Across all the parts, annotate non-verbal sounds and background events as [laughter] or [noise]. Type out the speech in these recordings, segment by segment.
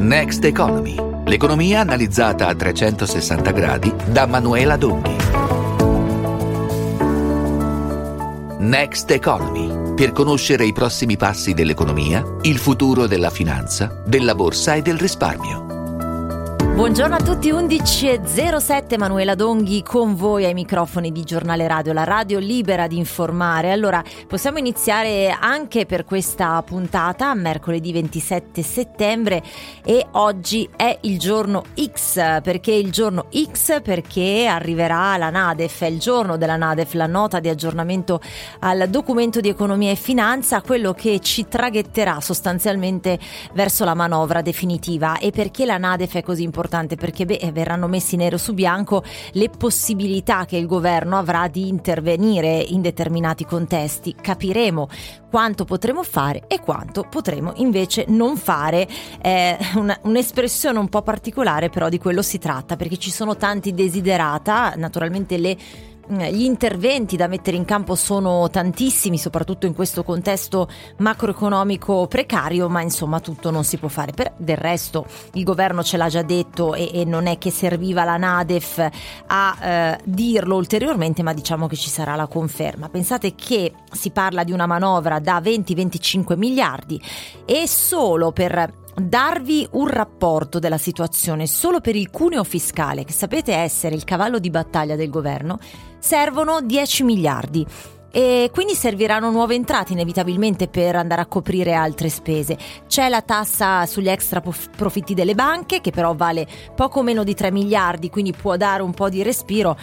Next Economy. L'economia analizzata a 360 gradi da Manuela Donghi. Next Economy. Per conoscere i prossimi passi dell'economia, il futuro della finanza, della borsa e del risparmio. Buongiorno a tutti, 11.07 Manuela Donghi con voi ai microfoni di Giornale Radio, la radio libera di informare. Allora, possiamo iniziare anche per questa puntata, mercoledì 27 settembre e oggi è il giorno X, perché il giorno X? Perché arriverà la NADEF, è il giorno della NADEF, la nota di aggiornamento al documento di economia e finanza, quello che ci traghetterà sostanzialmente verso la manovra definitiva. E perché la NADEF è così importante importante perché beh, verranno messi nero su bianco le possibilità che il governo avrà di intervenire in determinati contesti. Capiremo quanto potremo fare e quanto potremo invece non fare. È una, un'espressione un po' particolare, però di quello si tratta, perché ci sono tanti desiderata, naturalmente le gli interventi da mettere in campo sono tantissimi, soprattutto in questo contesto macroeconomico precario, ma insomma tutto non si può fare. Per, del resto il governo ce l'ha già detto e, e non è che serviva la Nadef a eh, dirlo ulteriormente, ma diciamo che ci sarà la conferma. Pensate che si parla di una manovra da 20-25 miliardi e solo per darvi un rapporto della situazione solo per il cuneo fiscale, che sapete essere il cavallo di battaglia del governo, servono 10 miliardi e quindi serviranno nuove entrate inevitabilmente per andare a coprire altre spese. C'è la tassa sugli extra profitti delle banche che però vale poco meno di 3 miliardi, quindi può dare un po' di respiro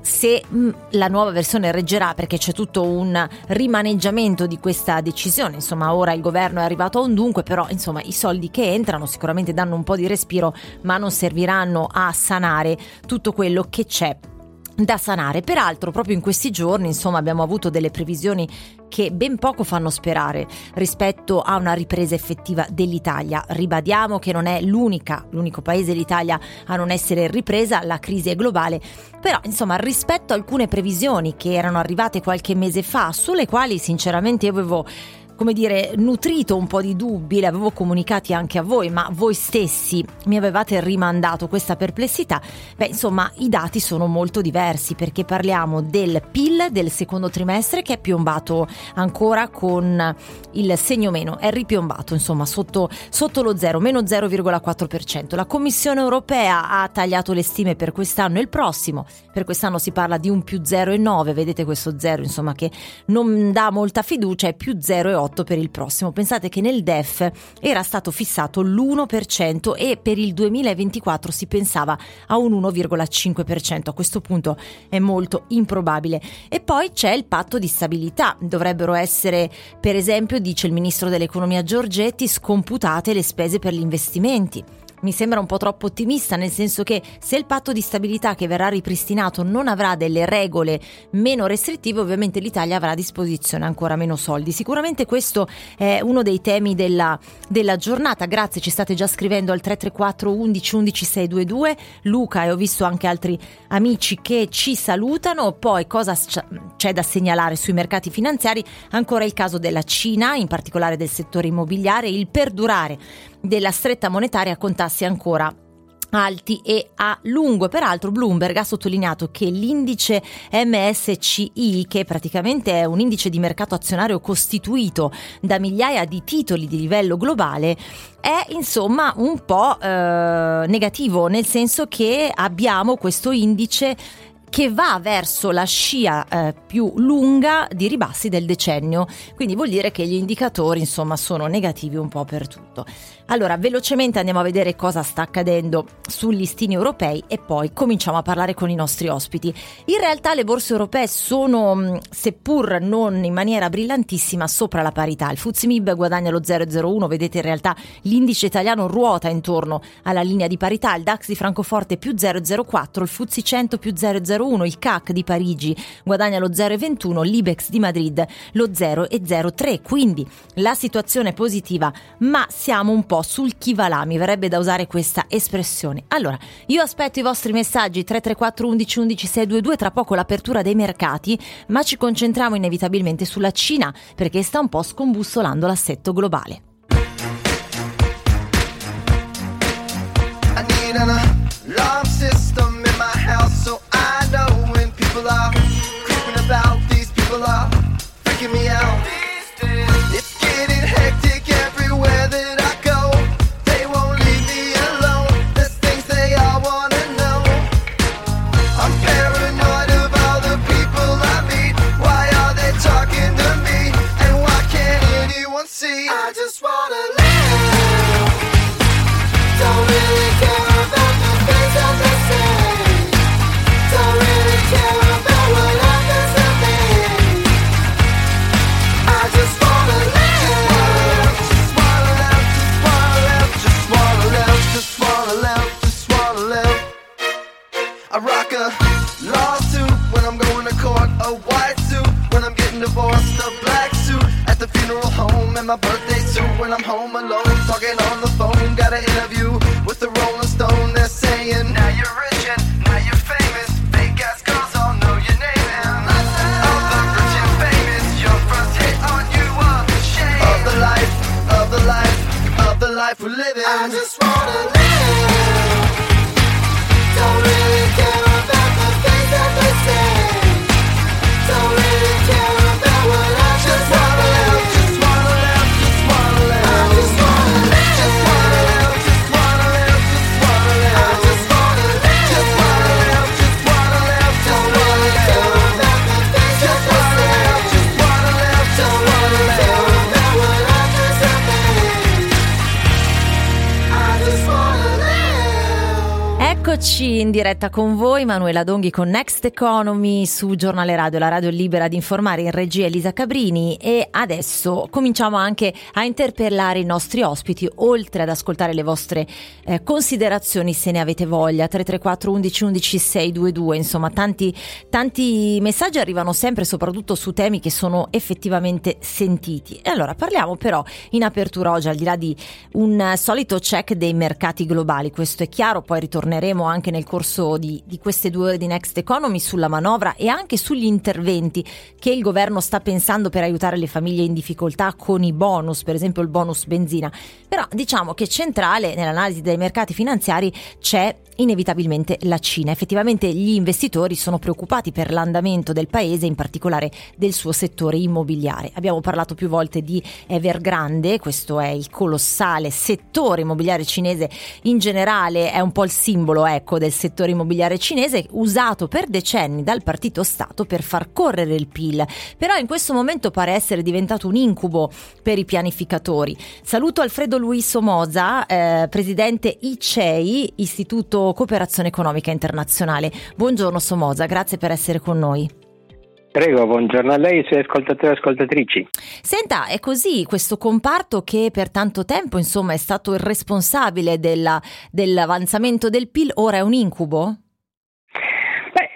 se mm, la nuova versione reggerà perché c'è tutto un rimaneggiamento di questa decisione. Insomma, ora il governo è arrivato a un dunque, però insomma i soldi che entrano sicuramente danno un po' di respiro, ma non serviranno a sanare tutto quello che c'è da sanare. Peraltro, proprio in questi giorni, insomma, abbiamo avuto delle previsioni che ben poco fanno sperare rispetto a una ripresa effettiva dell'Italia. Ribadiamo che non è l'unica, l'unico paese l'Italia a non essere ripresa, la crisi è globale, però insomma rispetto a alcune previsioni che erano arrivate qualche mese fa, sulle quali sinceramente io avevo come dire, nutrito un po' di dubbi, li avevo comunicati anche a voi, ma voi stessi mi avevate rimandato questa perplessità, beh, insomma, i dati sono molto diversi perché parliamo del PIL del secondo trimestre che è piombato ancora con il segno meno, è ripiombato, insomma, sotto, sotto lo zero, meno 0,4%. La Commissione europea ha tagliato le stime per quest'anno e il prossimo, per quest'anno si parla di un più 0,9, vedete questo zero, insomma, che non dà molta fiducia, è più 0,8 per il prossimo. Pensate che nel DEF era stato fissato l'1% e per il 2024 si pensava a un 1,5%. A questo punto è molto improbabile. E poi c'è il patto di stabilità. Dovrebbero essere, per esempio, dice il ministro dell'economia Giorgetti, scomputate le spese per gli investimenti mi sembra un po' troppo ottimista, nel senso che se il patto di stabilità che verrà ripristinato non avrà delle regole meno restrittive, ovviamente l'Italia avrà a disposizione ancora meno soldi. Sicuramente questo è uno dei temi della, della giornata. Grazie, ci state già scrivendo al 334 11 11 622. Luca e ho visto anche altri amici che ci salutano. Poi cosa c'è da segnalare sui mercati finanziari? Ancora il caso della Cina, in particolare del settore immobiliare, il perdurare della stretta monetaria con tassi ancora alti e a lungo. Peraltro Bloomberg ha sottolineato che l'indice MSCI, che praticamente è un indice di mercato azionario costituito da migliaia di titoli di livello globale, è insomma un po' eh, negativo, nel senso che abbiamo questo indice che va verso la scia eh, più lunga di ribassi del decennio, quindi vuol dire che gli indicatori insomma sono negativi un po' per tutto. Allora, velocemente andiamo a vedere cosa sta accadendo sui listini europei e poi cominciamo a parlare con i nostri ospiti. In realtà le borse europee sono, mm, seppur non in maniera brillantissima, sopra la parità. Il FTSE guadagna lo 0,01, vedete in realtà l'indice italiano ruota intorno alla linea di parità, il DAX di Francoforte più 0,04, il FTSE 100 più 0,01, il CAC di Parigi guadagna lo 0,21, l'IBEX di Madrid lo 0,03. Quindi la situazione è positiva, ma siamo un po' sul chi va là, mi verrebbe da usare questa espressione. Allora, io aspetto i vostri messaggi 334 11 11 622, tra poco l'apertura dei mercati, ma ci concentriamo inevitabilmente sulla Cina perché sta un po' scombussolando l'assetto globale. See, I just wanna my birthday suit when I'm home alone, talking on the phone. Got an interview with the Rolling Stone. They're saying, Now you're rich and now you're famous. Fake ass girls all know your name. And of the rich and famous, your first hit on you a shame. Of the life, of the life, of the life we're living. I just wanna live. In diretta con voi, Manuela Donghi con Next Economy su Giornale Radio, la radio libera di informare in regia Elisa Cabrini. E adesso cominciamo anche a interpellare i nostri ospiti, oltre ad ascoltare le vostre eh, considerazioni se ne avete voglia, 334 11 11 622, insomma tanti, tanti messaggi arrivano sempre soprattutto su temi che sono effettivamente sentiti. E allora parliamo però in apertura oggi al di là di un solito check dei mercati globali, questo è chiaro, poi ritorneremo anche nel corso di, di queste due ore di Next Economy sulla manovra e anche sugli interventi che il governo sta pensando per aiutare le famiglie in difficoltà con i bonus, per esempio il bonus benzina. Però diciamo che centrale nell'analisi dei mercati finanziari c'è inevitabilmente la Cina. Effettivamente gli investitori sono preoccupati per l'andamento del paese, in particolare del suo settore immobiliare. Abbiamo parlato più volte di Evergrande, questo è il colossale settore immobiliare cinese in generale, è un po' il simbolo ecco, del settore immobiliare cinese usato per decenni dal partito Stato per far correre il PIL. Però in questo momento pare essere diventato un incubo per i pianificatori. Saluto Alfredo Luis Somoza, eh, presidente ICEI, Istituto Cooperazione Economica Internazionale. Buongiorno Somoza, grazie per essere con noi. Prego, buongiorno a lei suoi ascoltatori e ascoltatrici. Senta, è così questo comparto che per tanto tempo insomma è stato il responsabile della, dell'avanzamento del PIL, ora è un incubo?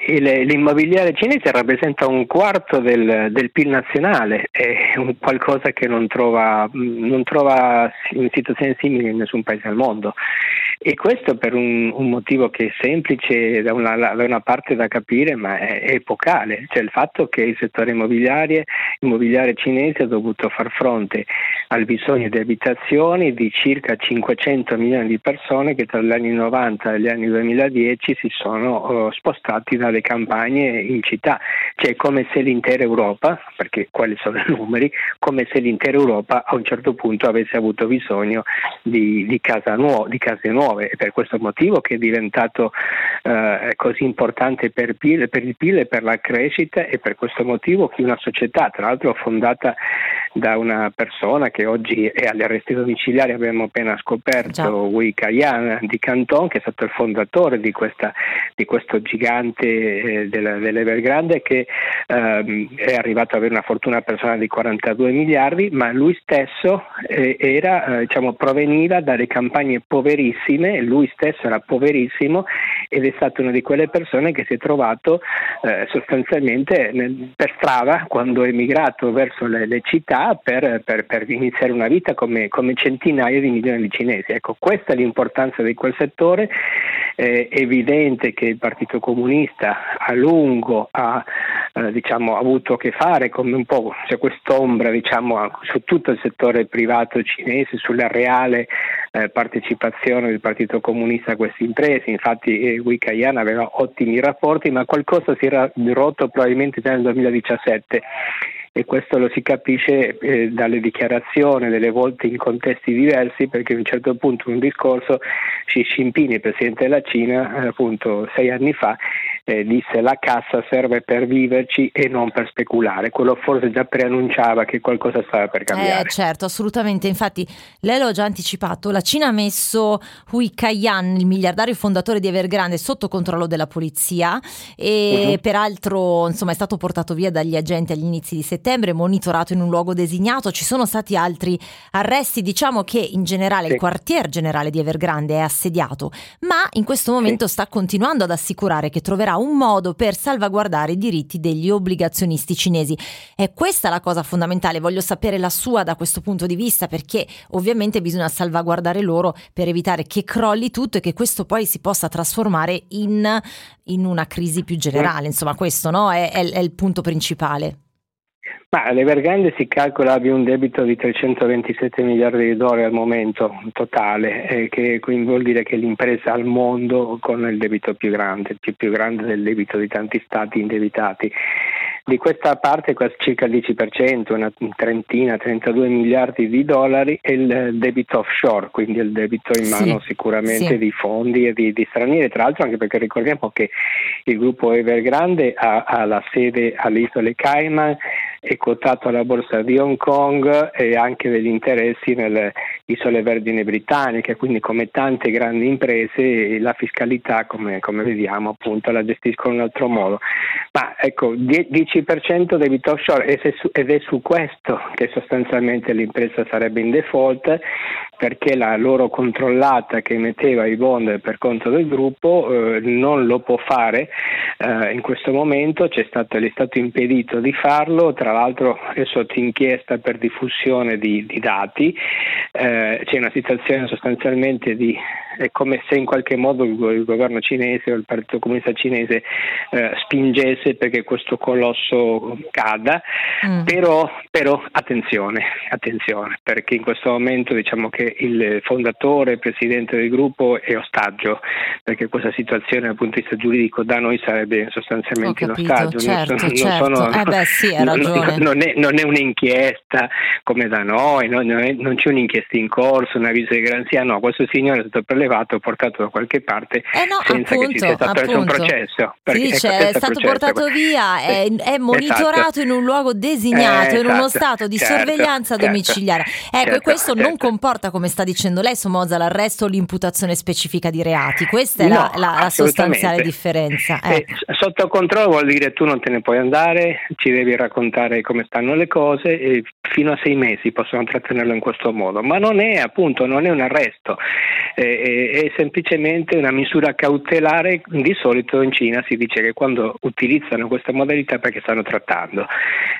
L'immobiliare cinese rappresenta un quarto del, del PIL nazionale, è qualcosa che non trova, non trova in situazioni simili in nessun paese al mondo. E questo per un, un motivo che è semplice da una, da una parte da capire, ma è, è epocale, cioè il fatto che il settore immobiliare, immobiliare cinese ha dovuto far fronte al bisogno di abitazioni di circa 500 milioni di persone che tra gli anni 90 e gli anni 2010 si sono eh, spostati dalle campagne in città, cioè come se l'intera Europa, perché quali sono i numeri, come se l'intera Europa a un certo punto avesse avuto bisogno di, di, nuo- di case nuove. È per questo motivo che è diventato eh, così importante per, PIL, per il PIL e per la crescita e per questo motivo che una società, tra l'altro fondata da una persona che oggi è agli arresti domiciliari, abbiamo appena scoperto, Già. Wei Kayan di Canton, che è stato il fondatore di, questa, di questo gigante eh, della- dell'Evergrande che ehm, è arrivato ad avere una fortuna personale di 42 miliardi, ma lui stesso eh, era, eh, diciamo, proveniva dalle campagne poverissime, lui stesso era poverissimo ed è stata una di quelle persone che si è trovato eh, sostanzialmente nel- per strada quando è emigrato verso le, le città per, per- per iniziare una vita come, come centinaia di milioni di cinesi. Ecco, questa è l'importanza di quel settore. È evidente che il Partito Comunista a lungo ha eh, diciamo, avuto a che fare come un po' c'è quest'ombra diciamo, su tutto il settore privato cinese, sulla reale eh, partecipazione del Partito Comunista a queste imprese. Infatti eh, Kayan aveva ottimi rapporti, ma qualcosa si era rotto probabilmente già nel 2017 e questo lo si capisce eh, dalle dichiarazioni delle volte in contesti diversi perché a un certo punto un discorso Xi Jinping, il presidente della Cina, eh, appunto sei anni fa eh, disse la cassa serve per viverci e non per speculare. Quello forse già preannunciava che qualcosa stava per cambiare. Eh, certo, assolutamente. Infatti, lei l'ho già anticipato. La Cina ha messo Hui Kaiyan, il miliardario fondatore di Evergrande, sotto controllo della polizia e Mhm. peraltro, insomma, è stato portato via dagli agenti agli inizi di settembre, monitorato in un luogo designato. Ci sono stati altri arresti. Diciamo che in generale Sì. il quartier generale di Evergrande è assediato, ma in questo momento sta continuando ad assicurare che troverà un modo per salvaguardare i diritti degli obbligazionisti cinesi. È questa la cosa fondamentale, voglio sapere la sua da questo punto di vista perché ovviamente bisogna salvaguardare loro per evitare che crolli tutto e che questo poi si possa trasformare in, in una crisi più generale, insomma questo no? è, è, è il punto principale. Ma l'Evergrande si calcola abbia un debito di 327 miliardi di dollari al momento totale, eh, che quindi vuol dire che è l'impresa al mondo con il debito più grande, più, più grande del debito di tanti stati indebitati. Di questa parte circa il 10%, una trentina, 32 miliardi di dollari è il debito offshore, quindi il debito in mano sì, sicuramente sì. di fondi e di, di, stranieri, tra l'altro anche perché ricordiamo che il gruppo Evergrande ha, ha la sede alle isole Cayman è quotato alla borsa di Hong Kong e anche degli interessi nelle isole vergini britanniche, quindi come tante grandi imprese la fiscalità come, come vediamo appunto la gestiscono in un altro modo. Ma ecco, 10% debito offshore ed è su questo che sostanzialmente l'impresa sarebbe in default perché la loro controllata che emetteva i bond per conto del gruppo eh, non lo può fare eh, in questo momento, stato, gli è stato impedito di farlo, tra l'altro è sotto inchiesta per diffusione di, di dati, eh, c'è una situazione sostanzialmente di è come se in qualche modo il governo cinese o il Partito Comunista Cinese eh, spingesse perché questo colosso cada, mm. però, però attenzione, attenzione, perché in questo momento diciamo che il fondatore, il presidente del gruppo è ostaggio, perché questa situazione dal punto di vista giuridico da noi sarebbe sostanzialmente in ostaggio. Certo, non, certo. non, sono, eh beh, sì, [laughs] non, non, è, non, è, un'inchiesta come da noi, non, è, non c'è un'inchiesta in corso, un avviso di garanzia, no, questo signore è stato prelevato prelevato, portato da qualche parte eh no, senza appunto, che ci sia stato appunto. un processo. Sì, ecco, è stato processo. portato via, è, è monitorato esatto. in un luogo designato, eh, in uno esatto. stato di certo, sorveglianza certo, domiciliare. Ecco, certo, questo certo. non comporta, come sta dicendo lei, Somoza, l'arresto o l'imputazione specifica di reati. Questa è no, la, la, sostanziale differenza. Eh. sotto controllo vuol dire tu non te ne puoi andare, ci devi raccontare come stanno le cose e fino a sei mesi possono trattenerlo in questo modo, ma non è appunto non è un arresto, è, è semplicemente una misura cautelare. Di solito in Cina si dice che quando utilizzano questa modalità perché stanno trattando.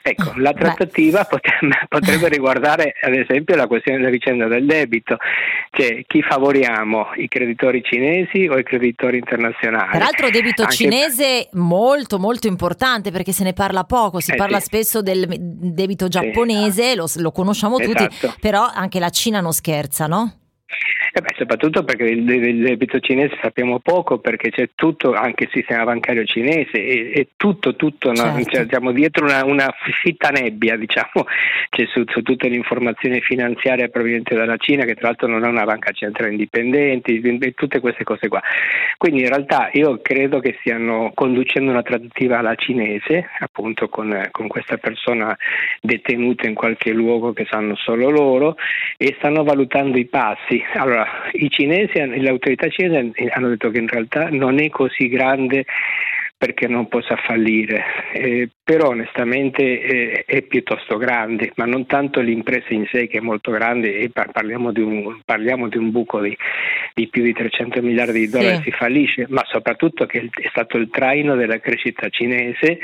Ecco, la trattativa potrebbe, potrebbe riguardare ad esempio la questione della vicenda del debito, cioè chi favoriamo, i creditori cinesi o i creditori internazionali. Peraltro debito Anche... cinese molto molto importante perché se ne parla poco, si eh parla sì. spesso del debito giapponese. Sì lo, lo conosciamo esatto. tutti, però anche la Cina non scherza, no? Eh beh, soprattutto perché il, il, debito cinese sappiamo poco perché c'è tutto, anche il sistema bancario cinese, e tutto, tutto, certo. no? cioè, siamo dietro una, una, fitta nebbia, diciamo, c'è su, su, tutte le informazioni finanziarie provenienti dalla Cina, che tra l'altro non ha una banca centrale indipendente, tutte queste cose qua. Quindi in realtà io credo che stiano conducendo una trattativa alla cinese, appunto con, con questa persona detenuta in qualche luogo che sanno solo loro, e stanno valutando i passi. Allora, i cinesi, le autorità cinesi hanno detto che in realtà non è così grande perché non possa fallire, eh, però onestamente eh, è piuttosto grande, ma non tanto l'impresa in sé che è molto grande e parliamo di un, parliamo di un buco di, di, più di 300 miliardi di dollari sì. si fallisce, ma soprattutto che è stato il traino della crescita cinese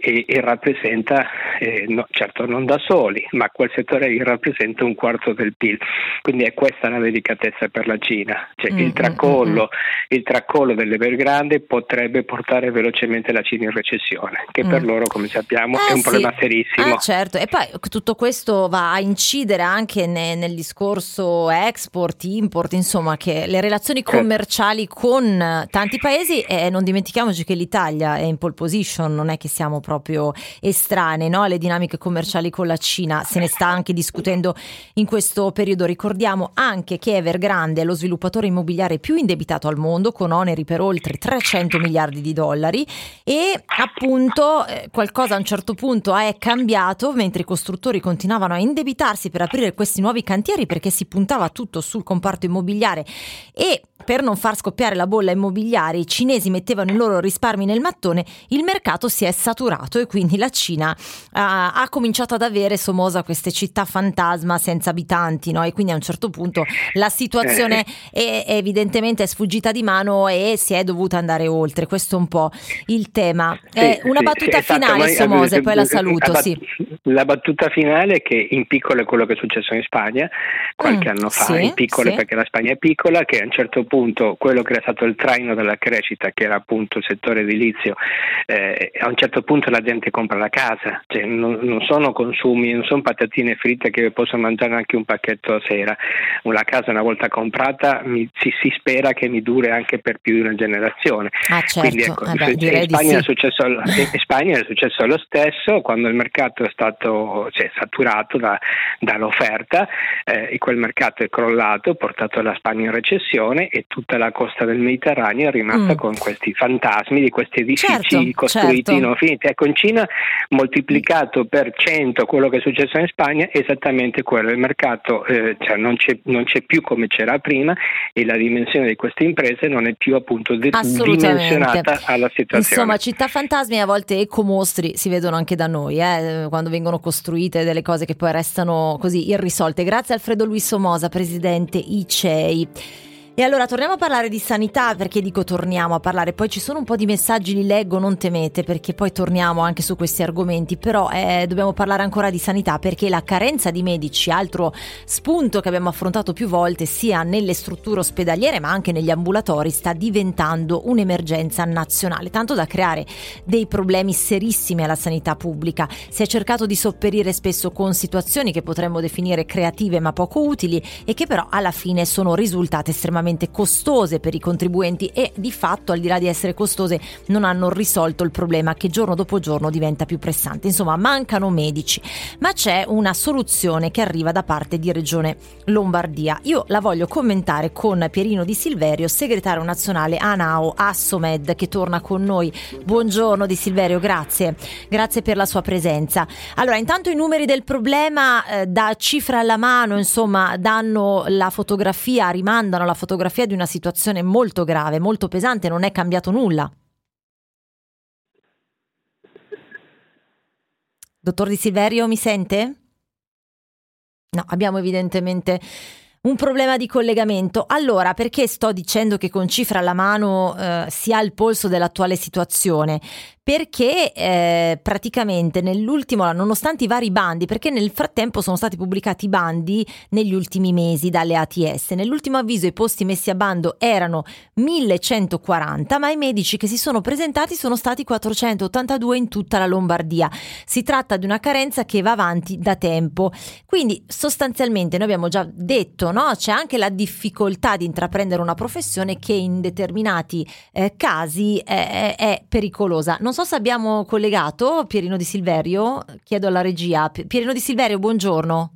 e, e rappresenta, eh, no, certo non da soli, ma quel settore lì rappresenta un quarto del PIL. Quindi è questa la delicatezza per la Cina. Cioè, mm, il, tracollo, mm, mm. il tracollo dell'Evergrande potrebbe portare velocemente la Cina in recessione, che per mm. loro, come sappiamo, eh, è un sì. problema serissimo. Eh, certo, e poi tutto questo va a incidere anche ne, nel discorso export, import, insomma, che le relazioni certo. commerciali con tanti paesi, e non dimentichiamoci che l'Italia è in pole position, non è che siamo proprio estranei no? alle dinamiche commerciali con la Cina, se ne sta anche discutendo in questo periodo. Ricordiamo anche che Evergrande è lo sviluppatore immobiliare più indebitato al mondo, con oneri per oltre 300 miliardi di dollari e appunto eh, qualcosa a un certo punto è cambiato mentre i costruttori continuavano a indebitarsi per aprire questi nuovi cantieri perché si puntava tutto sul comparto immobiliare e per non far scoppiare la bolla immobiliare i cinesi mettevano i loro risparmi nel mattone, il mercato si è saturato saturato e quindi la Cina ha, ha cominciato ad avere Somoza queste città fantasma senza abitanti no? e quindi a un certo punto la situazione è, è evidentemente è sfuggita di mano e si è dovuta andare oltre, questo è un po' il tema. Eh, una sì, battuta sì, esatto, finale ma- Somoza e poi la eh, saluto, la, sì. la battuta finale è che in piccolo è quello che è successo in Spagna qualche Mm, anno fa, sì, in piccolo sì. perché la Spagna è piccola, che a un certo punto quello che era stato il traino della crescita, che era appunto il settore edilizio, eh, a un certo punto la gente compra la casa, cioè non, non sono consumi, non sono patatine fritte che posso mangiare anche un pacchetto a sera. Una casa una volta comprata mi- si, si spera che mi duri anche per più di una generazione. Ah certo, Quindi ecco, in, Spagna sì. è successo, in Spagna è successo lo stesso quando il mercato è stato cioè, saturato da- dall'offerta eh, e quel mercato è crollato, portato la Spagna in recessione e tutta la costa del Mediterraneo è rimasta Mm. con questi fantasmi di questi edifici Certo, costruiti certo. non finiti. Ecco, in Cina moltiplicato per 100 quello che è successo in Spagna è esattamente quello, il mercato eh, cioè, non, c'è, non c'è più come c'era prima e la dimensione di queste imprese non è più appunto de- dimensionata alla situazione. Insomma, città fantasmi a volte ecomostri si vedono anche da noi, eh, quando vengono costruite delle cose che poi restano così irrisolte. Grazie Alfredo Luis Somoza, presidente ICEI. E allora torniamo a parlare di sanità, perché dico torniamo a parlare, poi ci sono un po' di messaggi, li leggo, non temete, perché poi torniamo anche su questi argomenti, però eh, dobbiamo parlare ancora di sanità, perché la carenza di medici, altro spunto che abbiamo affrontato più volte, sia nelle strutture ospedaliere ma anche negli ambulatori, sta diventando un'emergenza nazionale, tanto da creare dei problemi serissimi alla sanità pubblica. Si è cercato di sopperire spesso con situazioni che potremmo definire creative ma poco utili e che però alla fine sono risultate estremamente costose per i contribuenti e di fatto al di là di essere costose non hanno risolto il problema che giorno dopo giorno diventa più pressante. Insomma, mancano medici, ma c'è una soluzione che arriva da parte di Regione Lombardia. Io la voglio commentare con Pierino Di Silverio, segretario nazionale ANAO Assomed che torna con noi. Buongiorno Di Silverio, grazie. Grazie per la sua presenza. Allora, intanto i numeri del problema eh, da cifra alla mano, insomma, danno la fotografia, rimandano la fotografia di una situazione molto grave, molto pesante, non è cambiato nulla. Dottor Di Silverio, mi sente? No, abbiamo evidentemente un problema di collegamento. Allora, perché sto dicendo che con cifra alla mano eh, si ha il polso dell'attuale situazione? Perché eh, praticamente nell'ultimo, nonostante i vari bandi, perché nel frattempo sono stati pubblicati i bandi negli ultimi mesi dalle ATS, nell'ultimo avviso i posti messi a bando erano 1140, ma i medici che si sono presentati sono stati 482 in tutta la Lombardia. Si tratta di una carenza che va avanti da tempo. Quindi sostanzialmente noi abbiamo già detto, no? c'è anche la difficoltà di intraprendere una professione che in determinati eh, casi è- è pericolosa. Non so se abbiamo collegato Pierino Di Silverio, chiedo alla regia. Pi- Pierino Di Silverio, buongiorno.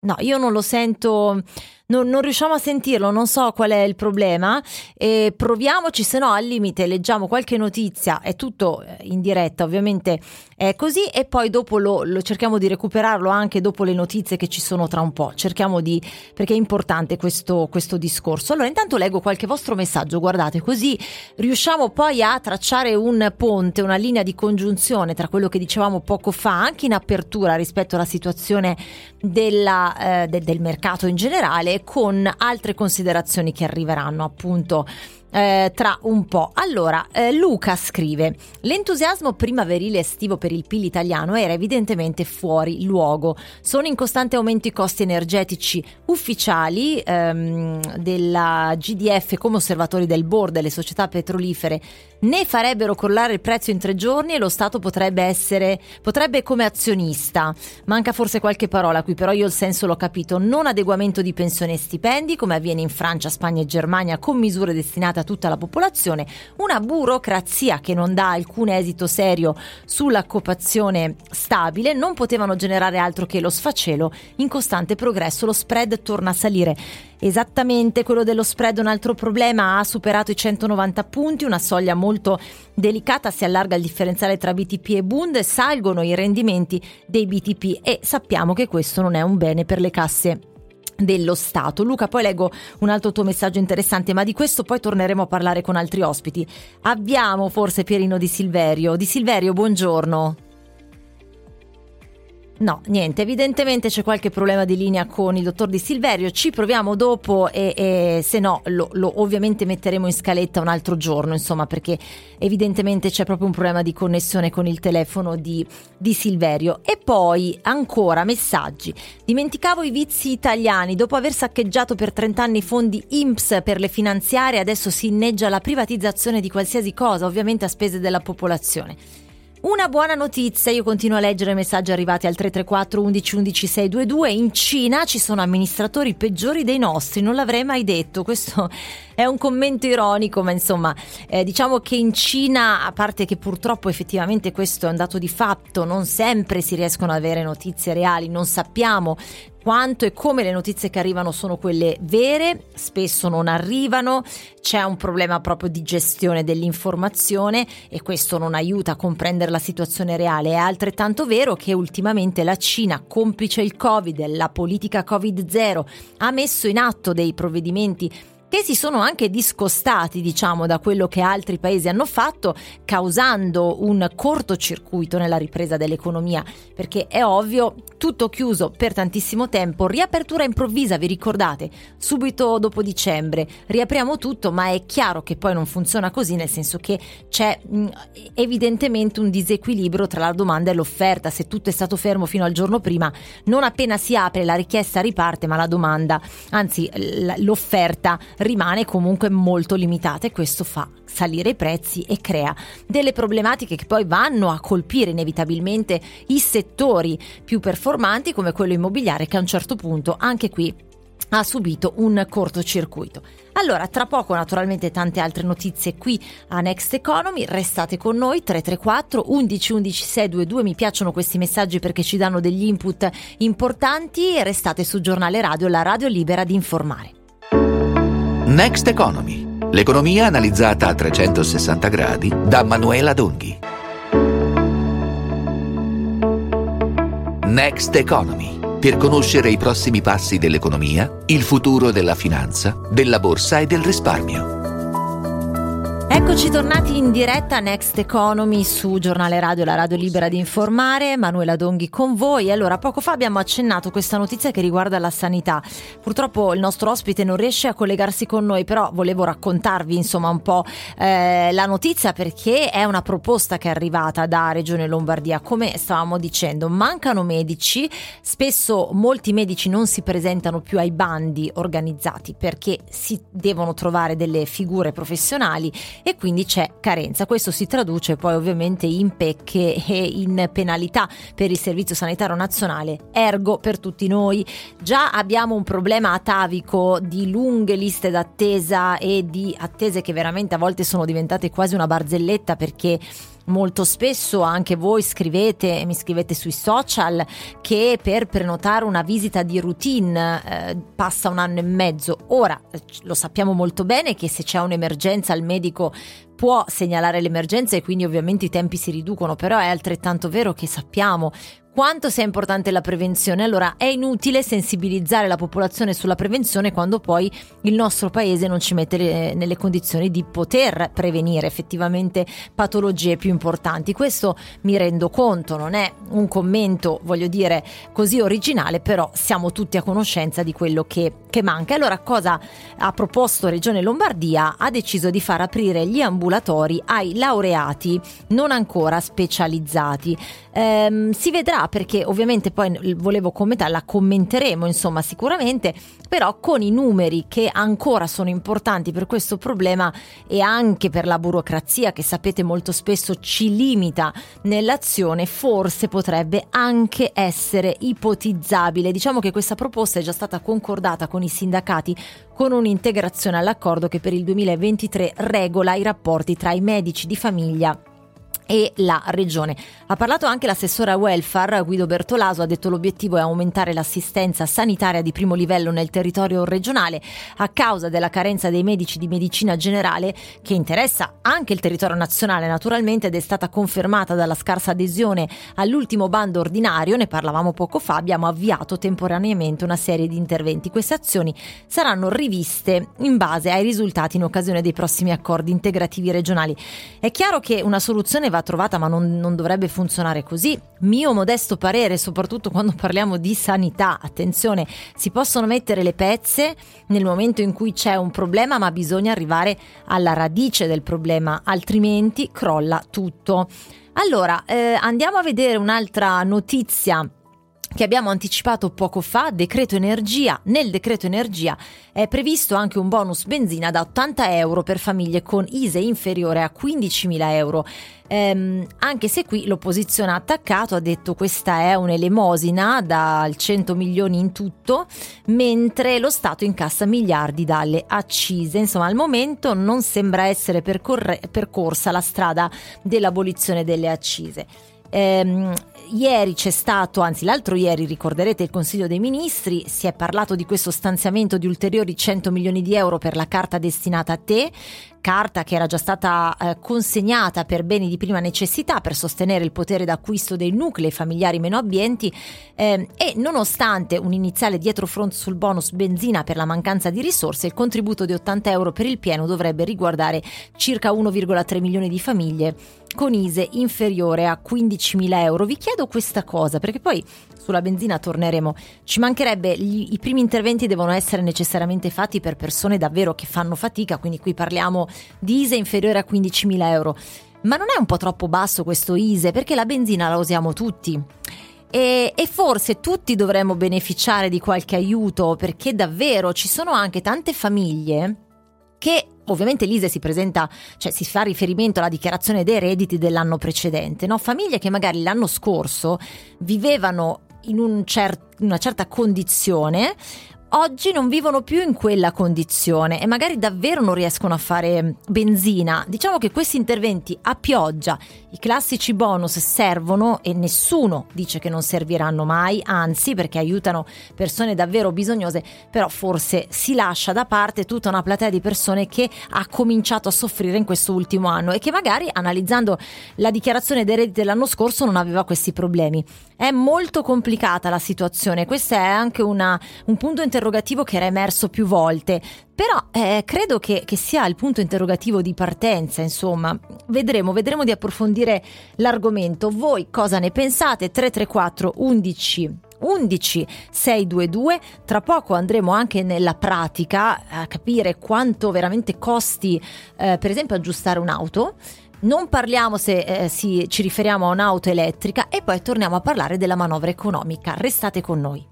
No, io non lo sento, non, non riusciamo a sentirlo, non so qual è il problema. E proviamoci, se no al limite leggiamo qualche notizia, è tutto eh, in diretta, ovviamente è così, e poi dopo lo, lo cerchiamo di recuperarlo anche dopo le notizie che ci sono tra un po'. Cerchiamo di, perché è importante questo, questo discorso. Allora, intanto leggo qualche vostro messaggio, guardate, così riusciamo poi a tracciare un ponte, una linea di congiunzione tra quello che dicevamo poco fa, anche in apertura rispetto alla situazione della, eh, de- del mercato in generale, con altre considerazioni che arriveranno appunto. eh, tra un po'. Allora, eh, Luca scrive: L'entusiasmo primaverile estivo per il PIL italiano era evidentemente fuori luogo. Sono in costante aumento i costi energetici ufficiali ehm, della GDF come osservatori del board delle società petrolifere ne farebbero crollare il prezzo in tre giorni e lo Stato potrebbe essere, potrebbe come azionista. Manca forse qualche parola qui, però io il senso l'ho capito. Non adeguamento di pensioni e stipendi, come avviene in Francia, Spagna e Germania, con misure destinate a tutta la popolazione. Una burocrazia che non dà alcun esito serio sull'occupazione stabile. Non potevano generare altro che lo sfacelo. In costante progresso lo spread torna a salire. Esattamente quello dello spread, un altro problema, ha superato i 190 punti, una soglia molto delicata, si allarga il differenziale tra BTP e Bund, salgono i rendimenti dei BTP e sappiamo che questo non è un bene per le casse dello Stato. Luca, poi leggo un altro tuo messaggio interessante, ma di questo poi torneremo a parlare con altri ospiti. Abbiamo forse Pierino di Silverio. Di Silverio, buongiorno. No, niente, evidentemente c'è qualche problema di linea con il dottor Di Silverio, ci proviamo dopo e, e se no lo, lo, ovviamente metteremo in scaletta un altro giorno, insomma, perché evidentemente c'è proprio un problema di connessione con il telefono di, di Silverio. E poi ancora messaggi. Dimenticavo i vizi italiani, dopo aver saccheggiato per 30 anni i fondi IMPS per le finanziarie, adesso si inneggia la privatizzazione di qualsiasi cosa, ovviamente a spese della popolazione. Una buona notizia, io continuo a leggere i messaggi arrivati al 334 11 11 622, in Cina ci sono amministratori peggiori dei nostri, non l'avrei mai detto, questo [laughs] è un commento ironico, ma insomma eh, diciamo che in Cina, a parte che purtroppo effettivamente questo è un dato di fatto, non sempre si riescono ad avere notizie reali, non sappiamo quanto e come le notizie che arrivano sono quelle vere, spesso non arrivano, c'è un problema proprio di gestione dell'informazione e questo non aiuta a comprendere la situazione reale. È altrettanto vero che ultimamente la Cina, complice il Covid, la politica Covid-0, ha messo in atto dei provvedimenti che si sono anche discostati, diciamo, da quello che altri paesi hanno fatto, causando un cortocircuito nella ripresa dell'economia, perché è ovvio, tutto chiuso per tantissimo tempo, riapertura improvvisa, vi ricordate, subito dopo dicembre, riapriamo tutto, ma è chiaro che poi non funziona così, nel senso che c'è mh, evidentemente un disequilibrio tra la domanda e l'offerta, se tutto è stato fermo fino al giorno prima, non appena si apre la richiesta riparte, ma la domanda, anzi l'offerta rimane comunque molto limitata e questo fa salire i prezzi e crea delle problematiche che poi vanno a colpire inevitabilmente i settori più performanti come quello immobiliare che a un certo punto anche qui ha subito un cortocircuito. Allora, tra poco naturalmente tante altre notizie qui a Next Economy, restate con noi 334 11 11 622, mi piacciono questi messaggi perché ci danno degli input importanti e restate sul giornale radio, la radio libera di informare. Next Economy, l'economia analizzata a 360 gradi da Manuela Donghi. Next Economy, per conoscere i prossimi passi dell'economia, il futuro della finanza, della borsa e del risparmio. Eccoci tornati in diretta Next Economy su Giornale Radio, la radio libera di informare. Manuela Donghi con voi. Allora, poco fa abbiamo accennato questa notizia che riguarda la sanità. Purtroppo il nostro ospite non riesce a collegarsi con noi, però volevo raccontarvi insomma un po' eh, la notizia perché è una proposta che è arrivata da Regione Lombardia. Come stavamo dicendo, mancano medici, spesso molti medici non si presentano più ai bandi organizzati perché si devono trovare delle figure professionali e quindi c'è carenza. Questo si traduce poi ovviamente in pecche e in penalità per il Servizio Sanitario Nazionale, ergo per tutti noi. Già abbiamo un problema atavico di lunghe liste d'attesa e di attese che veramente a volte sono diventate quasi una barzelletta perché Molto spesso anche voi scrivete, mi scrivete sui social, che per prenotare una visita di routine eh, passa un anno e mezzo. Ora eh, lo sappiamo molto bene che se c'è un'emergenza il medico può segnalare l'emergenza e quindi ovviamente i tempi si riducono, però è altrettanto vero che sappiamo quanto sia importante la prevenzione. Allora è inutile sensibilizzare la popolazione sulla prevenzione quando poi il nostro paese non ci mette le, nelle condizioni di poter prevenire effettivamente patologie più importanti. Questo mi rendo conto, non è un commento, voglio dire, così originale, però siamo tutti a conoscenza di quello che, che manca. Allora cosa ha proposto Regione Lombardia? Ha deciso di far aprire gli ambulatori ai laureati non ancora specializzati. Ehm, si vedrà perché ovviamente poi volevo commentare, la commenteremo insomma sicuramente, però con i numeri che ancora sono importanti per questo problema e anche per la burocrazia che sapete molto spesso ci limita nell'azione, forse potrebbe anche essere ipotizzabile. Diciamo che questa proposta è già stata concordata con i sindacati con un'integrazione all'accordo che per il 2023 regola i rapporti tra i medici di famiglia e la regione. Ha parlato anche l'assessore a welfare Guido Bertolaso, ha detto l'obiettivo è aumentare l'assistenza sanitaria di primo livello nel territorio regionale a causa della carenza dei medici di medicina generale che interessa anche il territorio nazionale naturalmente ed è stata confermata dalla scarsa adesione all'ultimo bando ordinario, ne parlavamo poco fa, abbiamo avviato temporaneamente una serie di interventi. Queste azioni saranno riviste in base ai risultati in occasione dei prossimi accordi integrativi regionali. È chiaro che una soluzione va va trovata, ma non, non dovrebbe funzionare così. Mio modesto parere, soprattutto quando parliamo di sanità, attenzione, si possono mettere le pezze nel momento in cui c'è un problema, ma bisogna arrivare alla radice del problema, altrimenti crolla tutto. Allora, eh, andiamo a vedere un'altra notizia che abbiamo anticipato poco fa, decreto energia. Nel decreto energia è previsto anche un bonus benzina da 80 euro per famiglie con ISE inferiore a 15.000 euro. Ehm, anche se qui l'opposizione ha attaccato, ha detto questa è un'elemosina da 100 milioni in tutto, mentre lo Stato incassa miliardi dalle accise. Insomma, al momento non sembra essere percorre- percorsa la strada dell'abolizione delle accise. Ehm, ieri c'è stato, anzi l'altro ieri ricorderete il Consiglio dei Ministri, si è parlato di questo stanziamento di ulteriori 100 milioni di euro per la carta destinata a te, carta che era già stata eh, consegnata per beni di prima necessità per sostenere il potere d'acquisto dei nuclei familiari meno abbienti eh, e nonostante un iniziale dietrofront sul bonus benzina per la mancanza di risorse, il contributo di 80 euro per il pieno dovrebbe riguardare circa 1,3 milioni di famiglie con ISE inferiore a 15.000 euro. Vi chiedo questa cosa perché poi sulla benzina torneremo. Ci mancherebbe, gli, i primi interventi devono essere necessariamente fatti per persone davvero che fanno fatica, quindi qui parliamo di ISE inferiore a 15.000 euro. Ma non è un po' troppo basso questo ISE perché la benzina la usiamo tutti. E, e, forse tutti dovremmo beneficiare di qualche aiuto perché davvero ci sono anche tante famiglie che ovviamente l'ISE si presenta, cioè si fa riferimento alla dichiarazione dei redditi dell'anno precedente, no? famiglie che magari l'anno scorso vivevano in un cer- una certa condizione oggi non vivono più in quella condizione e magari davvero non riescono a fare benzina. Diciamo che questi interventi a pioggia, i classici bonus servono e nessuno dice che non serviranno mai, anzi perché aiutano persone davvero bisognose, però forse si lascia da parte tutta una platea di persone che ha cominciato a soffrire in questo ultimo anno e che magari analizzando la dichiarazione dei redditi dell'anno scorso non aveva questi problemi. È molto complicata la situazione, questo è anche una, un punto interrogativo che era emerso più volte, però eh, credo che, che, sia il punto interrogativo di partenza, insomma, vedremo, vedremo di approfondire l'argomento. Voi cosa ne pensate? 334 11 11 622. Tra poco andremo anche nella pratica a capire quanto veramente costi, eh, per esempio, aggiustare un'auto. Non parliamo se eh, si, ci riferiamo a un'auto elettrica e poi torniamo a parlare della manovra economica. Restate con noi.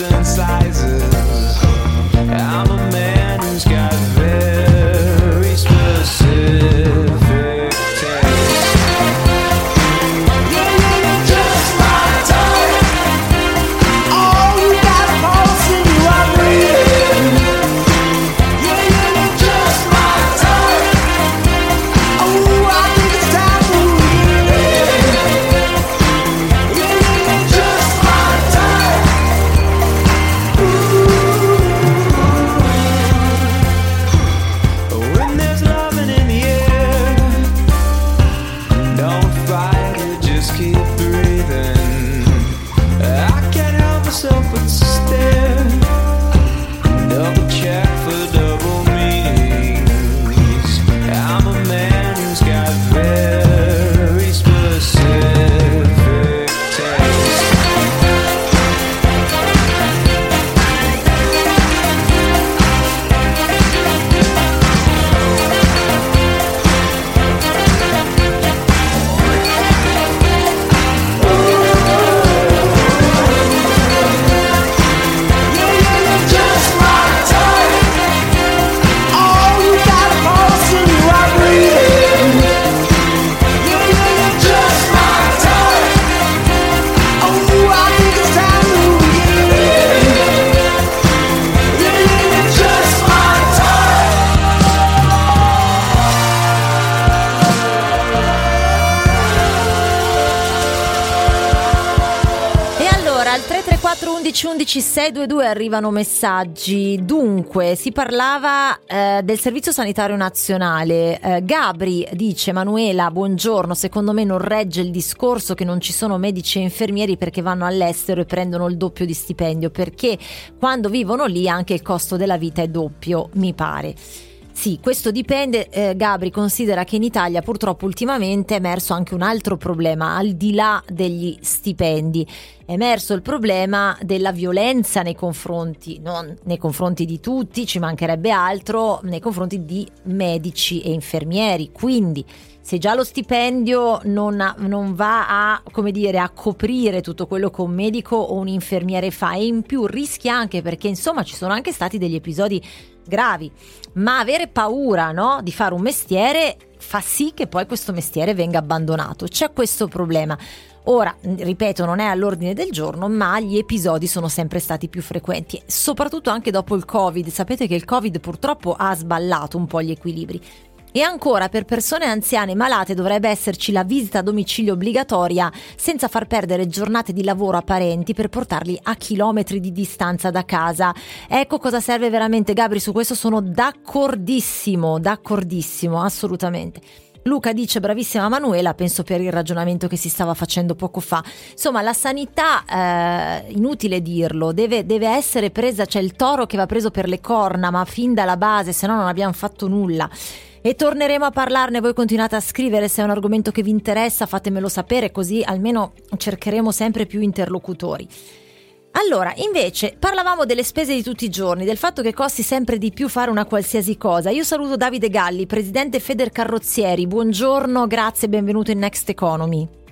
ocean sizes. 622 arrivano messaggi. Dunque, si parlava eh, del Servizio Sanitario Nazionale. Eh, Gabri dice: Manuela, buongiorno. Secondo me non regge il discorso che non ci sono medici e infermieri perché vanno all'estero e prendono il doppio di stipendio. Perché quando vivono lì anche il costo della vita è doppio, mi pare. Sì, questo dipende. Eh, Gabri considera che in Italia purtroppo ultimamente è emerso anche un altro problema, al di là degli stipendi. È emerso il problema della violenza nei confronti, non nei confronti di tutti, ci mancherebbe altro, nei confronti di medici e infermieri. Quindi se già lo stipendio non, non, va a, dire, a coprire tutto quello che un medico o un infermiere fa e in più rischia anche perché insomma ci sono anche stati degli episodi gravi, ma avere paura no, di fare un mestiere fa sì che poi questo mestiere venga abbandonato. C'è questo problema. Ora, ripeto, non è all'ordine del giorno, ma gli episodi sono sempre stati più frequenti, soprattutto anche dopo il Covid. Sapete che il Covid purtroppo ha sballato un po' gli equilibri. E ancora per persone anziane malate dovrebbe esserci la visita a domicilio obbligatoria senza far perdere giornate di lavoro a parenti per portarli a chilometri di distanza da casa. Ecco cosa serve veramente Gabri, su questo sono d'accordissimo, d'accordissimo, assolutamente. Luca dice bravissima Manuela, penso per il ragionamento che si stava facendo poco fa. Insomma, la sanità, eh, inutile dirlo, deve, deve, essere presa, c'è il toro che va preso per le corna, ma fin dalla base, se no non abbiamo fatto nulla e torneremo a parlarne. Voi continuate a scrivere se è un argomento che vi interessa, fatemelo sapere, così almeno cercheremo sempre più interlocutori. Allora, invece, parlavamo delle spese di tutti i giorni, del fatto che costi sempre di più fare una qualsiasi cosa. Io saluto Davide Galli, presidente Feder Carrozzieri. Buongiorno, grazie e benvenuto in Next Economy.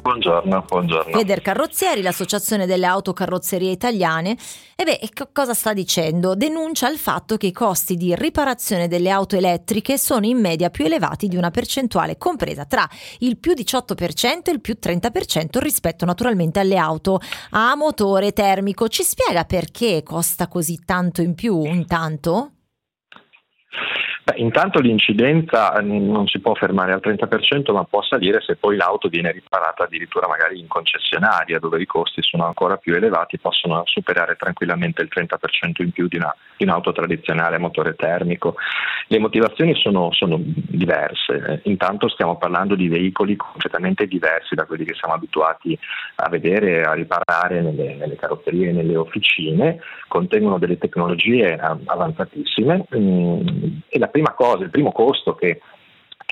Buongiorno, buongiorno. Feder Carrozzieri, l'associazione delle autocarrozzerie italiane. E beh, cosa sta dicendo? Denuncia il fatto che i costi di riparazione delle auto elettriche sono in media più elevati di una percentuale compresa tra il più 18% e il più 30% rispetto naturalmente alle auto a motore termico. Ci spiega perché costa così tanto in più, intanto? Beh, intanto l'incidenza eh, non si può fermare al 30%, ma può salire se poi l'auto viene riparata addirittura magari in concessionaria, dove i costi sono ancora più elevati, possono superare tranquillamente il 30% in più di, una, di un'auto tradizionale a motore termico. Le motivazioni sono, sono diverse. Intanto stiamo parlando di veicoli completamente diversi da quelli che siamo abituati a vedere a riparare nelle, nelle carrozzerie e nelle officine, contengono delle tecnologie avanzatissime mm, e la prima cosa, il primo costo che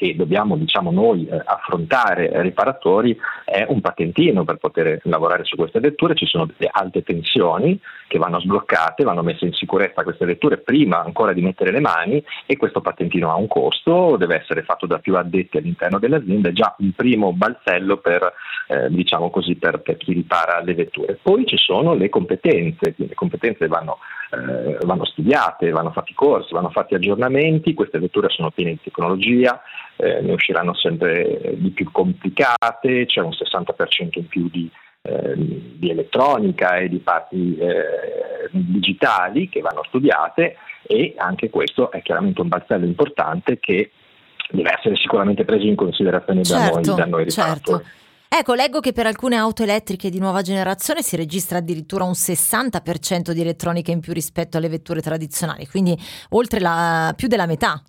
che dobbiamo diciamo, noi eh, affrontare eh, riparatori è un patentino per poter lavorare su queste vetture, ci sono delle alte tensioni che vanno sbloccate, vanno messe in sicurezza queste vetture prima ancora di mettere le mani e questo patentino ha un costo, deve essere fatto da più addetti all'interno dell'azienda, è già un primo balzello per, eh, diciamo così, per, per chi ripara le vetture. Poi ci sono le competenze, le competenze vanno eh, vanno studiate, vanno fatti corsi, vanno fatti aggiornamenti, queste vetture sono piene di tecnologia, eh, ne usciranno sempre di più complicate, c'è un 60% in più di, eh, di elettronica e di parti eh, digitali che vanno studiate e anche questo è chiaramente un balzello importante che deve essere sicuramente preso in considerazione certo, da noi, da noi certo. Ecco, leggo che per alcune auto elettriche di nuova generazione si registra addirittura un 60% di elettronica in più rispetto alle vetture tradizionali, quindi oltre la, più della metà.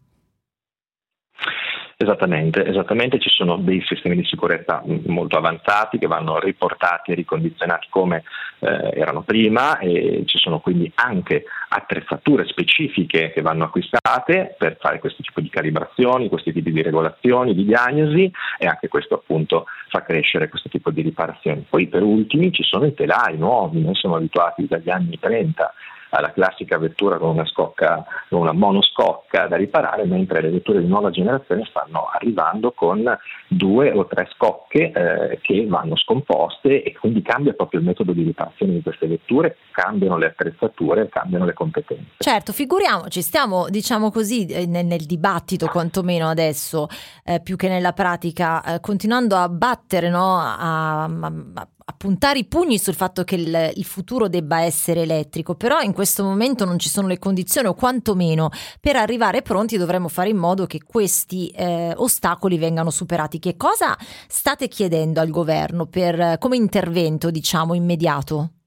Esattamente, esattamente, ci sono dei sistemi di sicurezza molto avanzati che vanno riportati e ricondizionati come eh, erano prima e ci sono quindi anche attrezzature specifiche che vanno acquistate per fare questo tipo di calibrazioni, questi tipi di regolazioni, di diagnosi e anche questo appunto fa crescere questo tipo di riparazioni. Poi per ultimi ci sono i telai nuovi, noi siamo abituati dagli anni 30 alla classica vettura con una, scocca, una monoscocca da riparare, mentre le vetture di nuova generazione stanno arrivando con due o tre scocche eh, che vanno scomposte e quindi cambia proprio il metodo di riparazione di queste vetture, cambiano le attrezzature, cambiano le competenze. Certo, figuriamoci, stiamo diciamo così eh, nel, nel dibattito quantomeno adesso, eh, più che nella pratica, eh, continuando a battere, no, a, a, a puntare i pugni sul fatto che il, il, futuro debba essere elettrico, però in questo momento non ci sono le condizioni o quantomeno per arrivare pronti dovremmo fare in modo che questi eh, ostacoli vengano superati. Che cosa state chiedendo al governo per, come intervento diciamo immediato?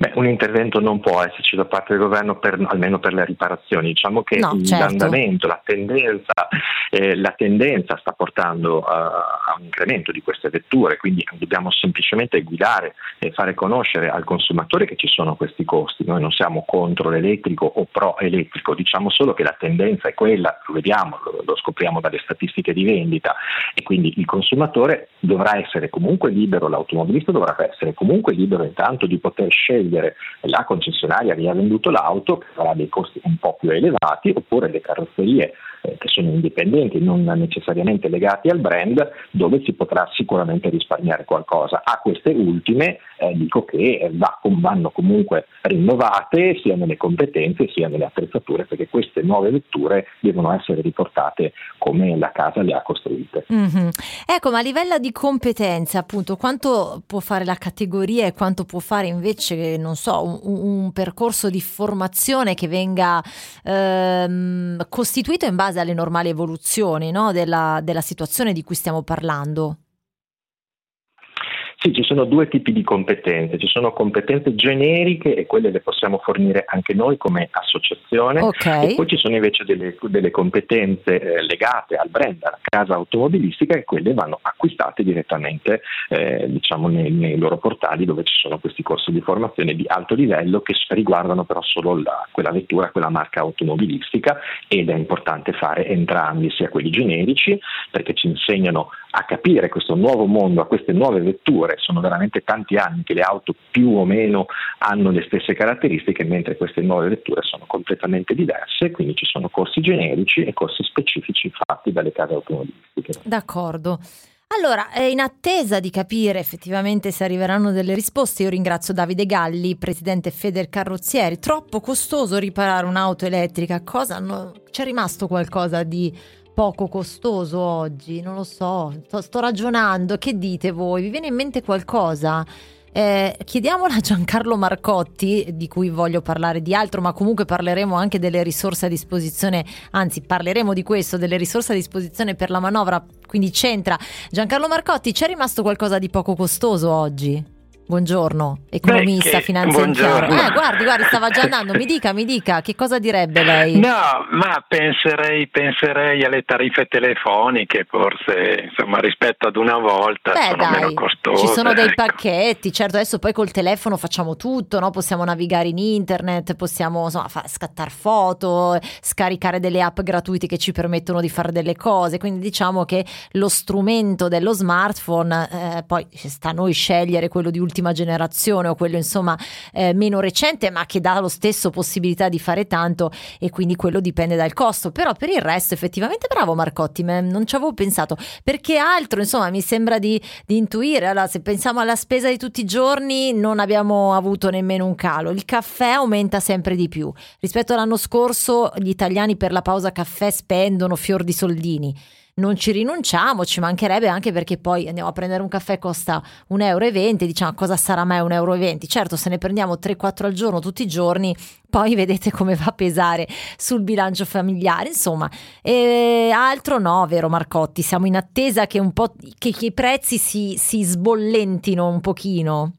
Beh, un intervento non può esserci da parte del governo per, almeno per le riparazioni. Diciamo che no, certo. l'andamento, la tendenza, eh, la tendenza sta portando uh, a un incremento di queste vetture, quindi dobbiamo semplicemente guidare e fare conoscere al consumatore che ci sono questi costi. Noi non siamo contro l'elettrico o pro elettrico, diciamo solo che la tendenza è quella, lo vediamo, lo, lo scopriamo dalle statistiche di vendita e quindi il consumatore dovrà essere comunque libero, l'automobilista dovrà essere comunque libero intanto di poter scegliere la concessionaria che gli ha venduto l'auto, che avrà dei costi un po' più elevati, oppure le carrozzerie eh, che sono indipendenti, non necessariamente legati al brand, dove si potrà sicuramente risparmiare qualcosa. A queste ultime eh, dico che va, vanno comunque rinnovate sia nelle competenze sia nelle attrezzature, perché queste nuove vetture devono essere riportate come la casa le ha costruite. Mm-hmm. Ecco, ma a livello di competenze, appunto, quanto può fare la categoria e quanto può fare invece, non so, un, un percorso di formazione che venga ehm, costituito in base alle normali evoluzioni no? della, della situazione di cui stiamo parlando? Sì, ci sono due tipi di competenze, ci sono competenze generiche e quelle le possiamo fornire anche noi come associazione okay. e poi ci sono invece delle, delle competenze eh, legate al brand, alla casa automobilistica e quelle vanno acquistate direttamente eh, diciamo nei, nei, loro portali dove ci sono questi corsi di formazione di alto livello che riguardano però solo la, quella vettura, quella marca automobilistica ed è importante fare entrambi, sia quelli generici perché ci insegnano a capire questo nuovo mondo, a queste nuove vetture. Sono veramente tanti anni che le auto più o meno hanno le stesse caratteristiche, mentre queste nuove vetture sono completamente diverse, quindi ci sono corsi generici e corsi specifici fatti dalle case automobilistiche. D'accordo. Allora, in attesa di capire effettivamente se arriveranno delle risposte, io ringrazio Davide Galli, presidente Feder Carrozzieri. Troppo costoso riparare un'auto elettrica, cosa no, c'è rimasto qualcosa di poco costoso oggi? Non lo so, sto, sto ragionando, che dite voi? Vi viene in mente qualcosa? Eh, chiediamola a Giancarlo Marcotti, di cui voglio parlare di altro, ma comunque parleremo anche delle risorse a disposizione, anzi parleremo di questo, delle risorse a disposizione per la manovra, quindi c'entra. Giancarlo Marcotti, c'è rimasto qualcosa di poco costoso oggi? Buongiorno, economista, finanziario. Eh, guardi, guardi, stava già andando. Mi dica, mi dica, che cosa direbbe lei? No, ma penserei, penserei alle tariffe telefoniche, forse, insomma, rispetto ad una volta Beh, sono dai, meno costose. Ci sono dei ecco. pacchetti, certo, adesso poi col telefono facciamo tutto, no? Possiamo navigare in internet, possiamo insomma, fa- scattare foto, scaricare delle app gratuite che ci permettono di fare delle cose, quindi diciamo che lo strumento dello smartphone, eh, poi sta a noi scegliere quello di ultimo ultima generazione o quello insomma eh, meno recente ma che dà lo stesso possibilità di fare tanto e quindi quello dipende dal costo. Però per il resto effettivamente bravo Marcotti non ci avevo pensato. Perché altro insomma mi sembra di, di intuire. Allora se pensiamo alla spesa di tutti i giorni non abbiamo avuto nemmeno un calo. Il caffè aumenta sempre di più. Rispetto all'anno scorso gli italiani per la pausa caffè spendono fior di soldini non ci rinunciamo, ci mancherebbe anche perché poi andiamo a prendere un caffè costa 1,20 euro, diciamo cosa sarà mai 1,20 euro? Certo, se ne prendiamo 3-4 al giorno tutti i giorni, poi vedete come va a pesare sul bilancio familiare, insomma, e altro no, vero Marcotti, siamo in attesa che, che, che i prezzi si, si sbollentino un pochino.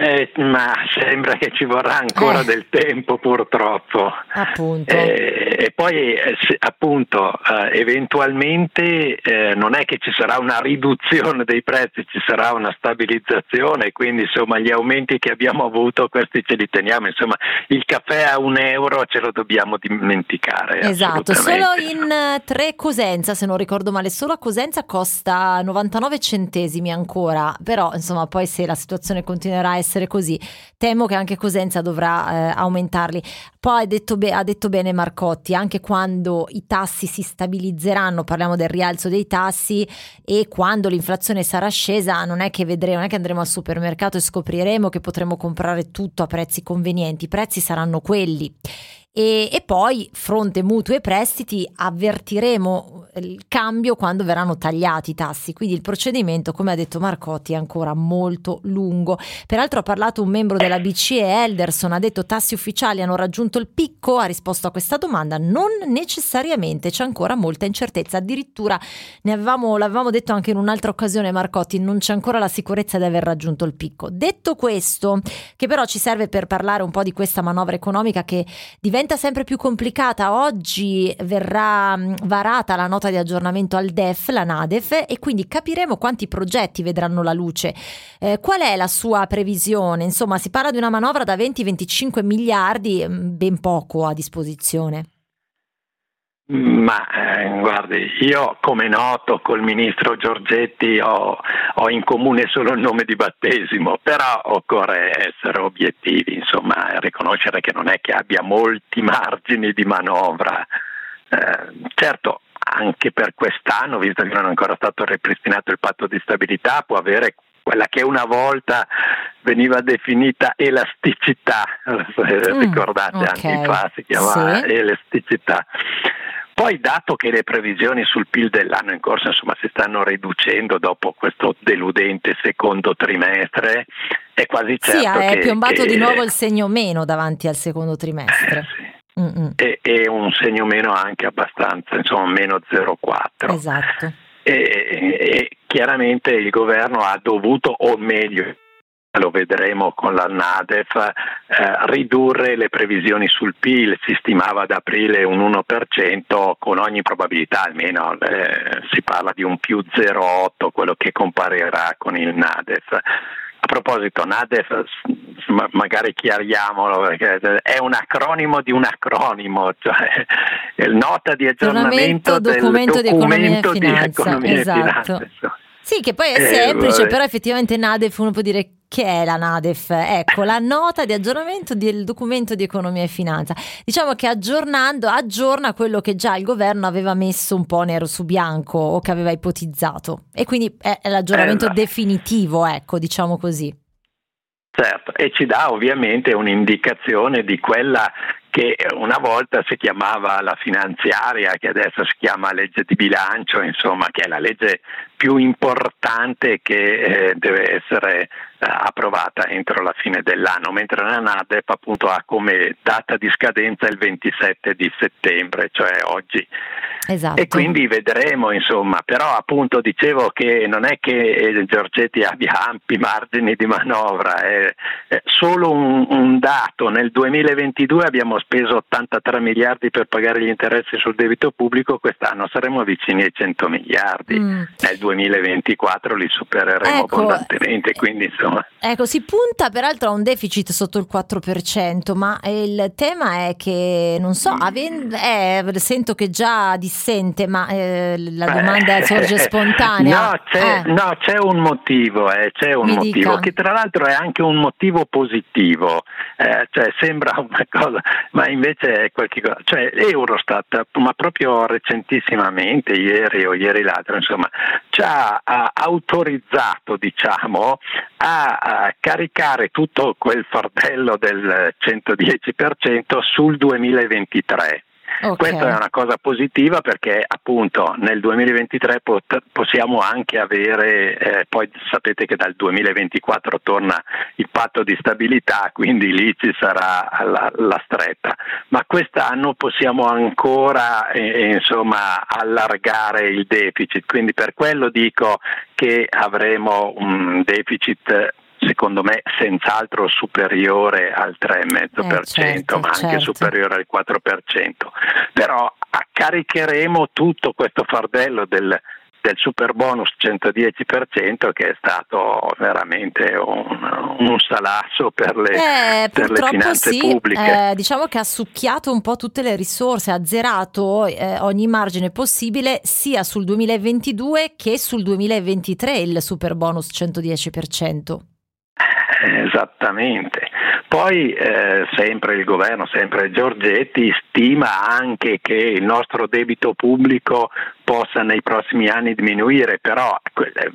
Eh, ma sembra che ci vorrà ancora Eh. del tempo purtroppo. Appunto. Eh, e poi eh, se- appunto eh, eventualmente eh, non è che ci sarà una riduzione dei prezzi, ci sarà una stabilizzazione, quindi insomma gli aumenti che abbiamo avuto questi ce li teniamo, insomma il caffè a un euro ce lo dobbiamo dimenticare. Esatto, solo in tre Cosenza, se non ricordo male, solo a Cosenza costa 99 centesimi ancora, però insomma poi se la situazione continuerà a essere così, temo che anche Cosenza dovrà eh, aumentarli. Poi ha detto, be- ha detto bene Marcotti, anche quando i tassi si stabilizzeranno, parliamo del rialzo dei tassi e quando l'inflazione sarà scesa, non è che vedremo, non è che andremo al supermercato e scopriremo che potremo comprare tutto a prezzi convenienti, i prezzi saranno quelli. E, e poi, fronte mutui e prestiti, avvertiremo il cambio quando verranno tagliati i tassi. Quindi il procedimento, come ha detto Marcotti, è ancora molto lungo. Peraltro ha parlato un membro della BCE, Elderson, ha detto tassi ufficiali hanno raggiunto il picco, ha risposto a questa domanda, non necessariamente, c'è ancora molta incertezza, addirittura ne avevamo, l'avevamo detto anche in un'altra occasione Marcotti, non c'è ancora la sicurezza di aver raggiunto il picco. Detto questo, che però ci serve per parlare un po' di questa manovra economica che diventa sempre più complicata, oggi verrà varata la nota di aggiornamento al DEF, la NADEF, e quindi capiremo quanti progetti vedranno la luce. Eh, qual è la sua previsione? Insomma, si parla di una manovra da 20-25 miliardi, ben poco a disposizione. Ma eh, guardi, io come noto col ministro Giorgetti ho, ho, in comune solo il nome di battesimo, però occorre essere obiettivi, insomma, riconoscere che non è che abbia molti margini di manovra. Eh, certo, anche per quest'anno, visto che non è ancora stato ripristinato il patto di stabilità, può avere quella che una volta veniva definita elasticità, mm, ricordate okay. anni fa si chiamava sì. elasticità. Poi, dato che le previsioni sul PIL dell'anno in corso insomma, si stanno riducendo dopo questo deludente secondo trimestre, è quasi certo sì, è che, piombato che... di nuovo il segno meno davanti al secondo trimestre. Eh, sì. e, e, un segno meno anche abbastanza, insomma meno 0,4. Esatto. E, e, chiaramente il governo ha dovuto, o meglio, lo vedremo con la NADEF, eh, ridurre le previsioni sul PIL, si stimava ad aprile un 1%, con ogni probabilità almeno eh, si parla di un più 0,8, quello che comparirà con il NADEF. A proposito, NADEF, magari chiariamolo, perché è un acronimo di un acronimo, cioè nota di aggiornamento documento del documento di economia e finanza. Economia esatto. e finanza sì, che poi è eh, semplice, però effettivamente NADEF uno può dire che è la NADEF? Ecco, la nota di aggiornamento del documento di economia e finanza. Diciamo che aggiornando, aggiorna quello che già il governo aveva messo un po' nero su bianco o che aveva ipotizzato. E quindi è, l'aggiornamento esatto. definitivo, ecco, diciamo così. Certo, e ci dà ovviamente un'indicazione di quella che una volta si chiamava la finanziaria, che adesso si chiama legge di bilancio, insomma, che è la legge più importante che eh, deve essere eh, approvata entro la fine dell'anno, mentre la NADEP appunto ha come data di scadenza il 27 di settembre, cioè oggi. Esatto. E quindi vedremo, insomma, però appunto dicevo che non è che Giorgetti abbia ampi margini di manovra, è, è solo un, un dato, nel 2022 abbiamo speso 83 miliardi per pagare gli interessi sul debito pubblico, quest'anno saremo vicini ai 100 miliardi. Mm. Nel 2024 li supereremo ecco, abbondantemente. Quindi, insomma. Ecco, si punta peraltro a un deficit sotto il 4%, ma il tema è che, non so, avendo, eh, sento che già dissente, ma eh, la domanda eh, sorge [laughs] spontanea. No, c'è, eh. no, c'è un motivo, eh, c'è un Mi motivo dica. che tra l'altro è anche un motivo positivo, eh, cioè sembra [laughs] una cosa, ma invece è qualche cosa. Cioè Eurostat, ma proprio recentissimamente, ieri o ieri l'altro, insomma, ci ha, autorizzato diciamo, a, caricare tutto quel fardello del 110% sul 2023. Okay. Questa è una cosa positiva perché appunto nel 2023 pot- possiamo anche avere, eh, poi sapete che dal 2024 torna il patto di stabilità, quindi lì ci sarà la, la stretta, ma quest'anno possiamo ancora eh, insomma allargare il deficit, quindi per quello dico che avremo un deficit secondo me senz'altro superiore al 3,5%, eh, certo, ma anche certo. superiore al 4%. Però caricheremo tutto questo fardello del, del super bonus 110% che è stato veramente un, un salasso per le, eh, per le finanze sì, pubbliche. Eh, diciamo che ha succhiato un po' tutte le risorse, ha zerato eh, ogni margine possibile sia sul 2022 che sul 2023 il super bonus 110%. Esattamente. Poi eh, sempre il governo, sempre Giorgetti, stima anche che il nostro debito pubblico possa nei prossimi anni diminuire, però eh,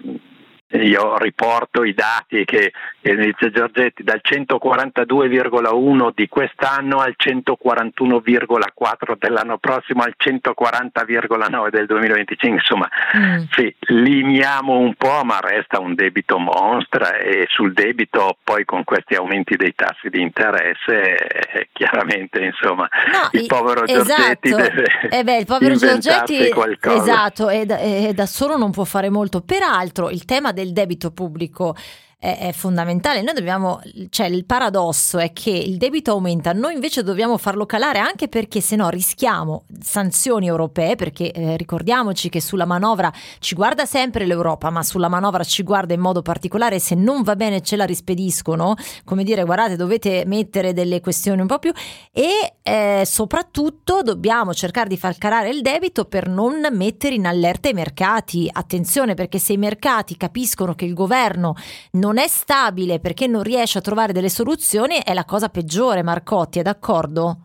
io riporto i dati che, che dice Giorgetti dal 142,1 di quest'anno al 141,4 dell'anno prossimo al 140,9 del 2025 insomma mm. sì, limiamo un po' ma resta un debito monstra e sul debito poi con questi aumenti dei tassi di interesse eh, chiaramente insomma no, il povero esatto. Giorgetti deve eh beh, il povero Giorgetti qualcosa. esatto e da, e da solo non può fare molto peraltro il tema del debito pubblico è, è, fondamentale. Noi dobbiamo, cioè il paradosso è che il debito aumenta, noi invece dobbiamo farlo calare anche perché se no rischiamo sanzioni europee, perché eh, ricordiamoci che sulla manovra ci guarda sempre l'Europa, ma sulla manovra ci guarda in modo particolare, se non va bene ce la rispediscono, come dire guardate dovete mettere delle questioni un po' più e eh, soprattutto dobbiamo cercare di far calare il debito per non mettere in allerta i mercati. Attenzione perché se i mercati capiscono che il governo non non è stabile perché non riesce a trovare delle soluzioni è la cosa peggiore, Marcotti, è d'accordo?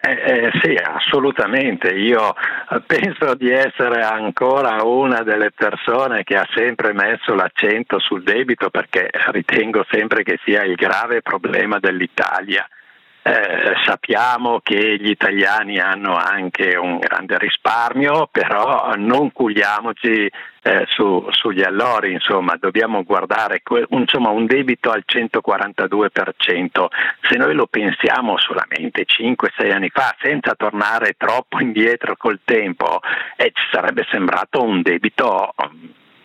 Eh, eh, sì, assolutamente. Io penso di essere ancora una delle persone che ha sempre messo l'accento sul debito perché ritengo sempre che sia il grave problema dell'Italia. Eh, sappiamo che gli italiani hanno anche un grande risparmio, però non culiamoci eh, su, sugli allori, insomma, dobbiamo guardare insomma, un debito al 142%. Se noi lo pensiamo solamente 5-6 anni fa, senza tornare troppo indietro col tempo, eh, ci sarebbe sembrato un debito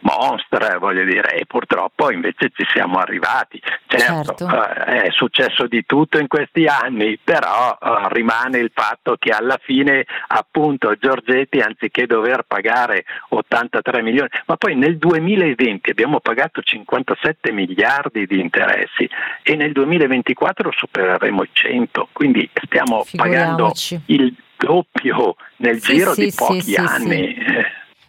mostra, voglio dire, e purtroppo invece ci siamo arrivati. Certo, certo. Eh, è successo di tutto in questi anni, però eh, rimane il fatto che alla fine appunto Giorgetti anziché dover pagare 83 milioni, ma poi nel 2020 abbiamo pagato 57 miliardi di interessi e nel 2024 supereremo i 100, quindi stiamo pagando il doppio nel sì, giro sì, di pochi sì, anni.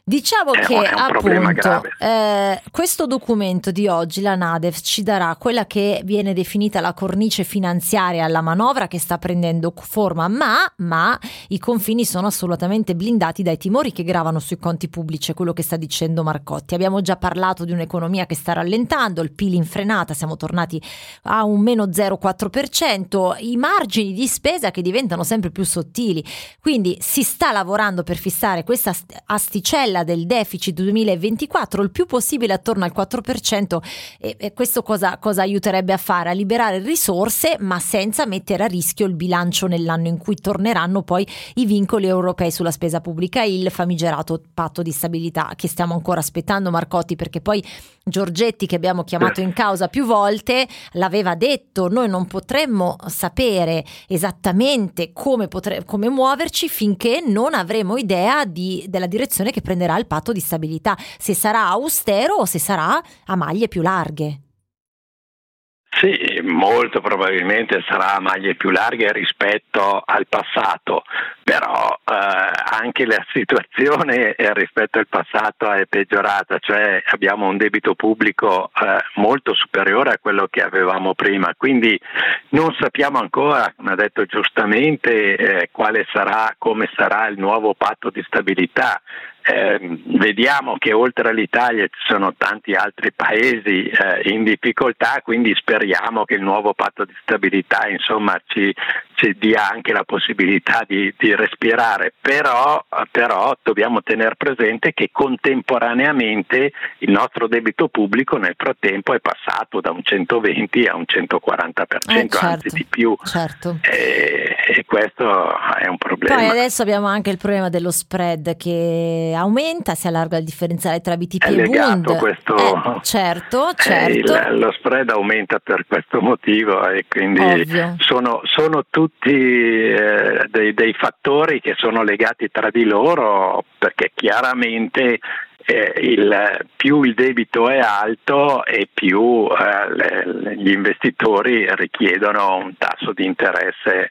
Eh, Diciamo è che appunto eh, questo documento di oggi, la NADEF, ci darà quella che viene definita la cornice finanziaria alla manovra che sta prendendo forma, ma, ma i confini sono assolutamente blindati dai timori che gravano sui conti pubblici, è quello che sta dicendo Marcotti. Abbiamo già parlato di un'economia che sta rallentando, il PIL in frenata, siamo tornati a un meno 0,4%, i margini di spesa che diventano sempre più sottili, quindi si sta lavorando per fissare questa asticella quella del deficit 2024 il più possibile attorno al 4% e, e questo cosa, cosa aiuterebbe a fare? A liberare risorse ma senza mettere a rischio il bilancio nell'anno in cui torneranno poi i vincoli europei sulla spesa pubblica, il famigerato patto di stabilità che stiamo ancora aspettando Marcotti perché poi Giorgetti che abbiamo chiamato in causa più volte l'aveva detto, noi non potremmo sapere esattamente come, potre- come muoverci finché non avremo idea di, della direzione che prenderà prenderà il patto di stabilità, se sarà austero o se sarà a maglie più larghe. Sì, molto probabilmente sarà a maglie più larghe rispetto al passato, però eh, anche la situazione rispetto al passato è peggiorata, cioè abbiamo un debito pubblico eh, molto superiore a quello che avevamo prima, quindi non sappiamo ancora, come ha detto giustamente, eh, quale sarà, come sarà il nuovo patto di stabilità. Eh, vediamo che oltre all'Italia ci sono tanti altri paesi eh, in difficoltà, quindi speriamo che il nuovo patto di stabilità insomma, ci, ci, dia anche la possibilità di, di respirare, però, però, dobbiamo tenere presente che contemporaneamente il nostro debito pubblico nel frattempo è passato da un 120 a un 140%, eh, certo, anzi di più. Certo. E, e questo è un problema. Poi adesso abbiamo anche il problema dello spread che aumenta, si allarga il differenziale tra BTP è e Bund. Questo, eh, certo, [laughs] eh, certo. Il, lo spread aumenta per questo motivo e quindi sono, sono, tutti eh, dei, dei fattori che sono legati tra di loro perché chiaramente eh, il, più il debito è alto e più eh, le, gli investitori richiedono un tasso di interesse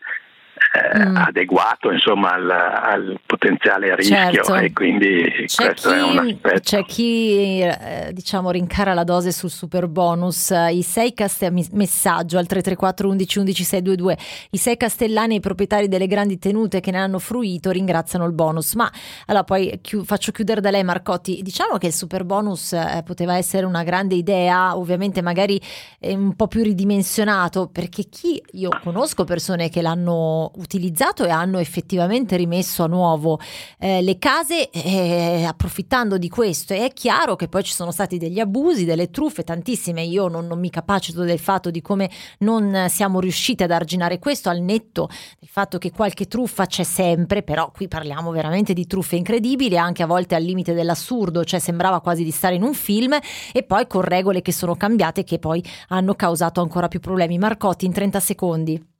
eh, mm. adeguato insomma, al, al, potenziale rischio certo. e quindi c'è questo chi, è un aspetto. C'è chi eh, diciamo rincara la dose sul super bonus, i sei castellani, messaggio al 334 11 11 622, i sei castellani e i proprietari delle grandi tenute che ne hanno fruito ringraziano il bonus, ma allora poi chi, faccio chiudere da lei Marcotti, diciamo che il super bonus eh, poteva essere una grande idea, ovviamente magari eh, un po' più ridimensionato, perché chi io conosco persone che l'hanno utilizzato e hanno effettivamente rimesso a nuovo eh, le case eh, approfittando di questo. E è chiaro che poi ci sono stati degli abusi, delle truffe, tantissime. Io non, non mi capacito del fatto di come non siamo riusciti ad arginare questo al netto del fatto che qualche truffa c'è sempre, però qui parliamo veramente di truffe incredibili, anche a volte al limite dell'assurdo, cioè sembrava quasi di stare in un film e poi con regole che sono cambiate che poi hanno causato ancora più problemi. Marcotti in 30 secondi.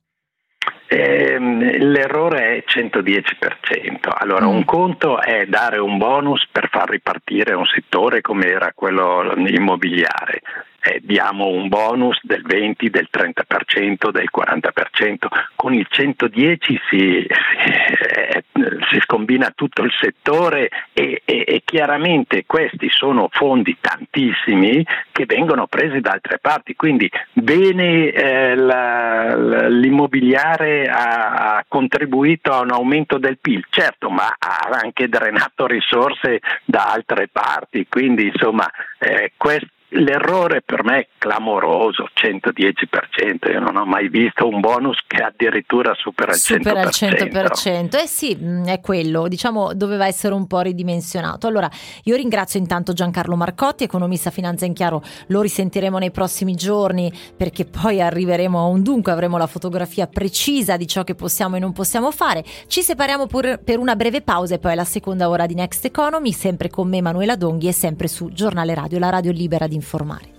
Ehm, l'errore è 110%. Allora, mm. un conto è dare un bonus per far ripartire un settore come era quello immobiliare eh, diamo un bonus del 20, del 30%, del 40%, con il 110 si, eh, si scombina tutto il settore e, e, e, chiaramente questi sono fondi tantissimi che vengono presi da altre parti, quindi bene eh, la, l'immobiliare ha, ha contribuito a un aumento del PIL, certo, ma ha anche drenato risorse da altre parti, quindi insomma eh, questo L'errore per me è clamoroso, 110%, io non ho mai visto un bonus che addirittura supera il supera 100%. Supera il 100%, eh sì, mm, è quello, diciamo doveva essere un po' ridimensionato. Allora, io ringrazio intanto Giancarlo Marcotti, economista Finanza in Chiaro, lo risentiremo nei prossimi giorni perché poi arriveremo a un dunque, avremo la fotografia precisa di ciò che possiamo e non possiamo fare. Ci separiamo pur per una breve pausa e poi alla seconda ora di Next Economy, sempre con me Manuela Donghi e sempre su Giornale Radio, la radio libera di informare.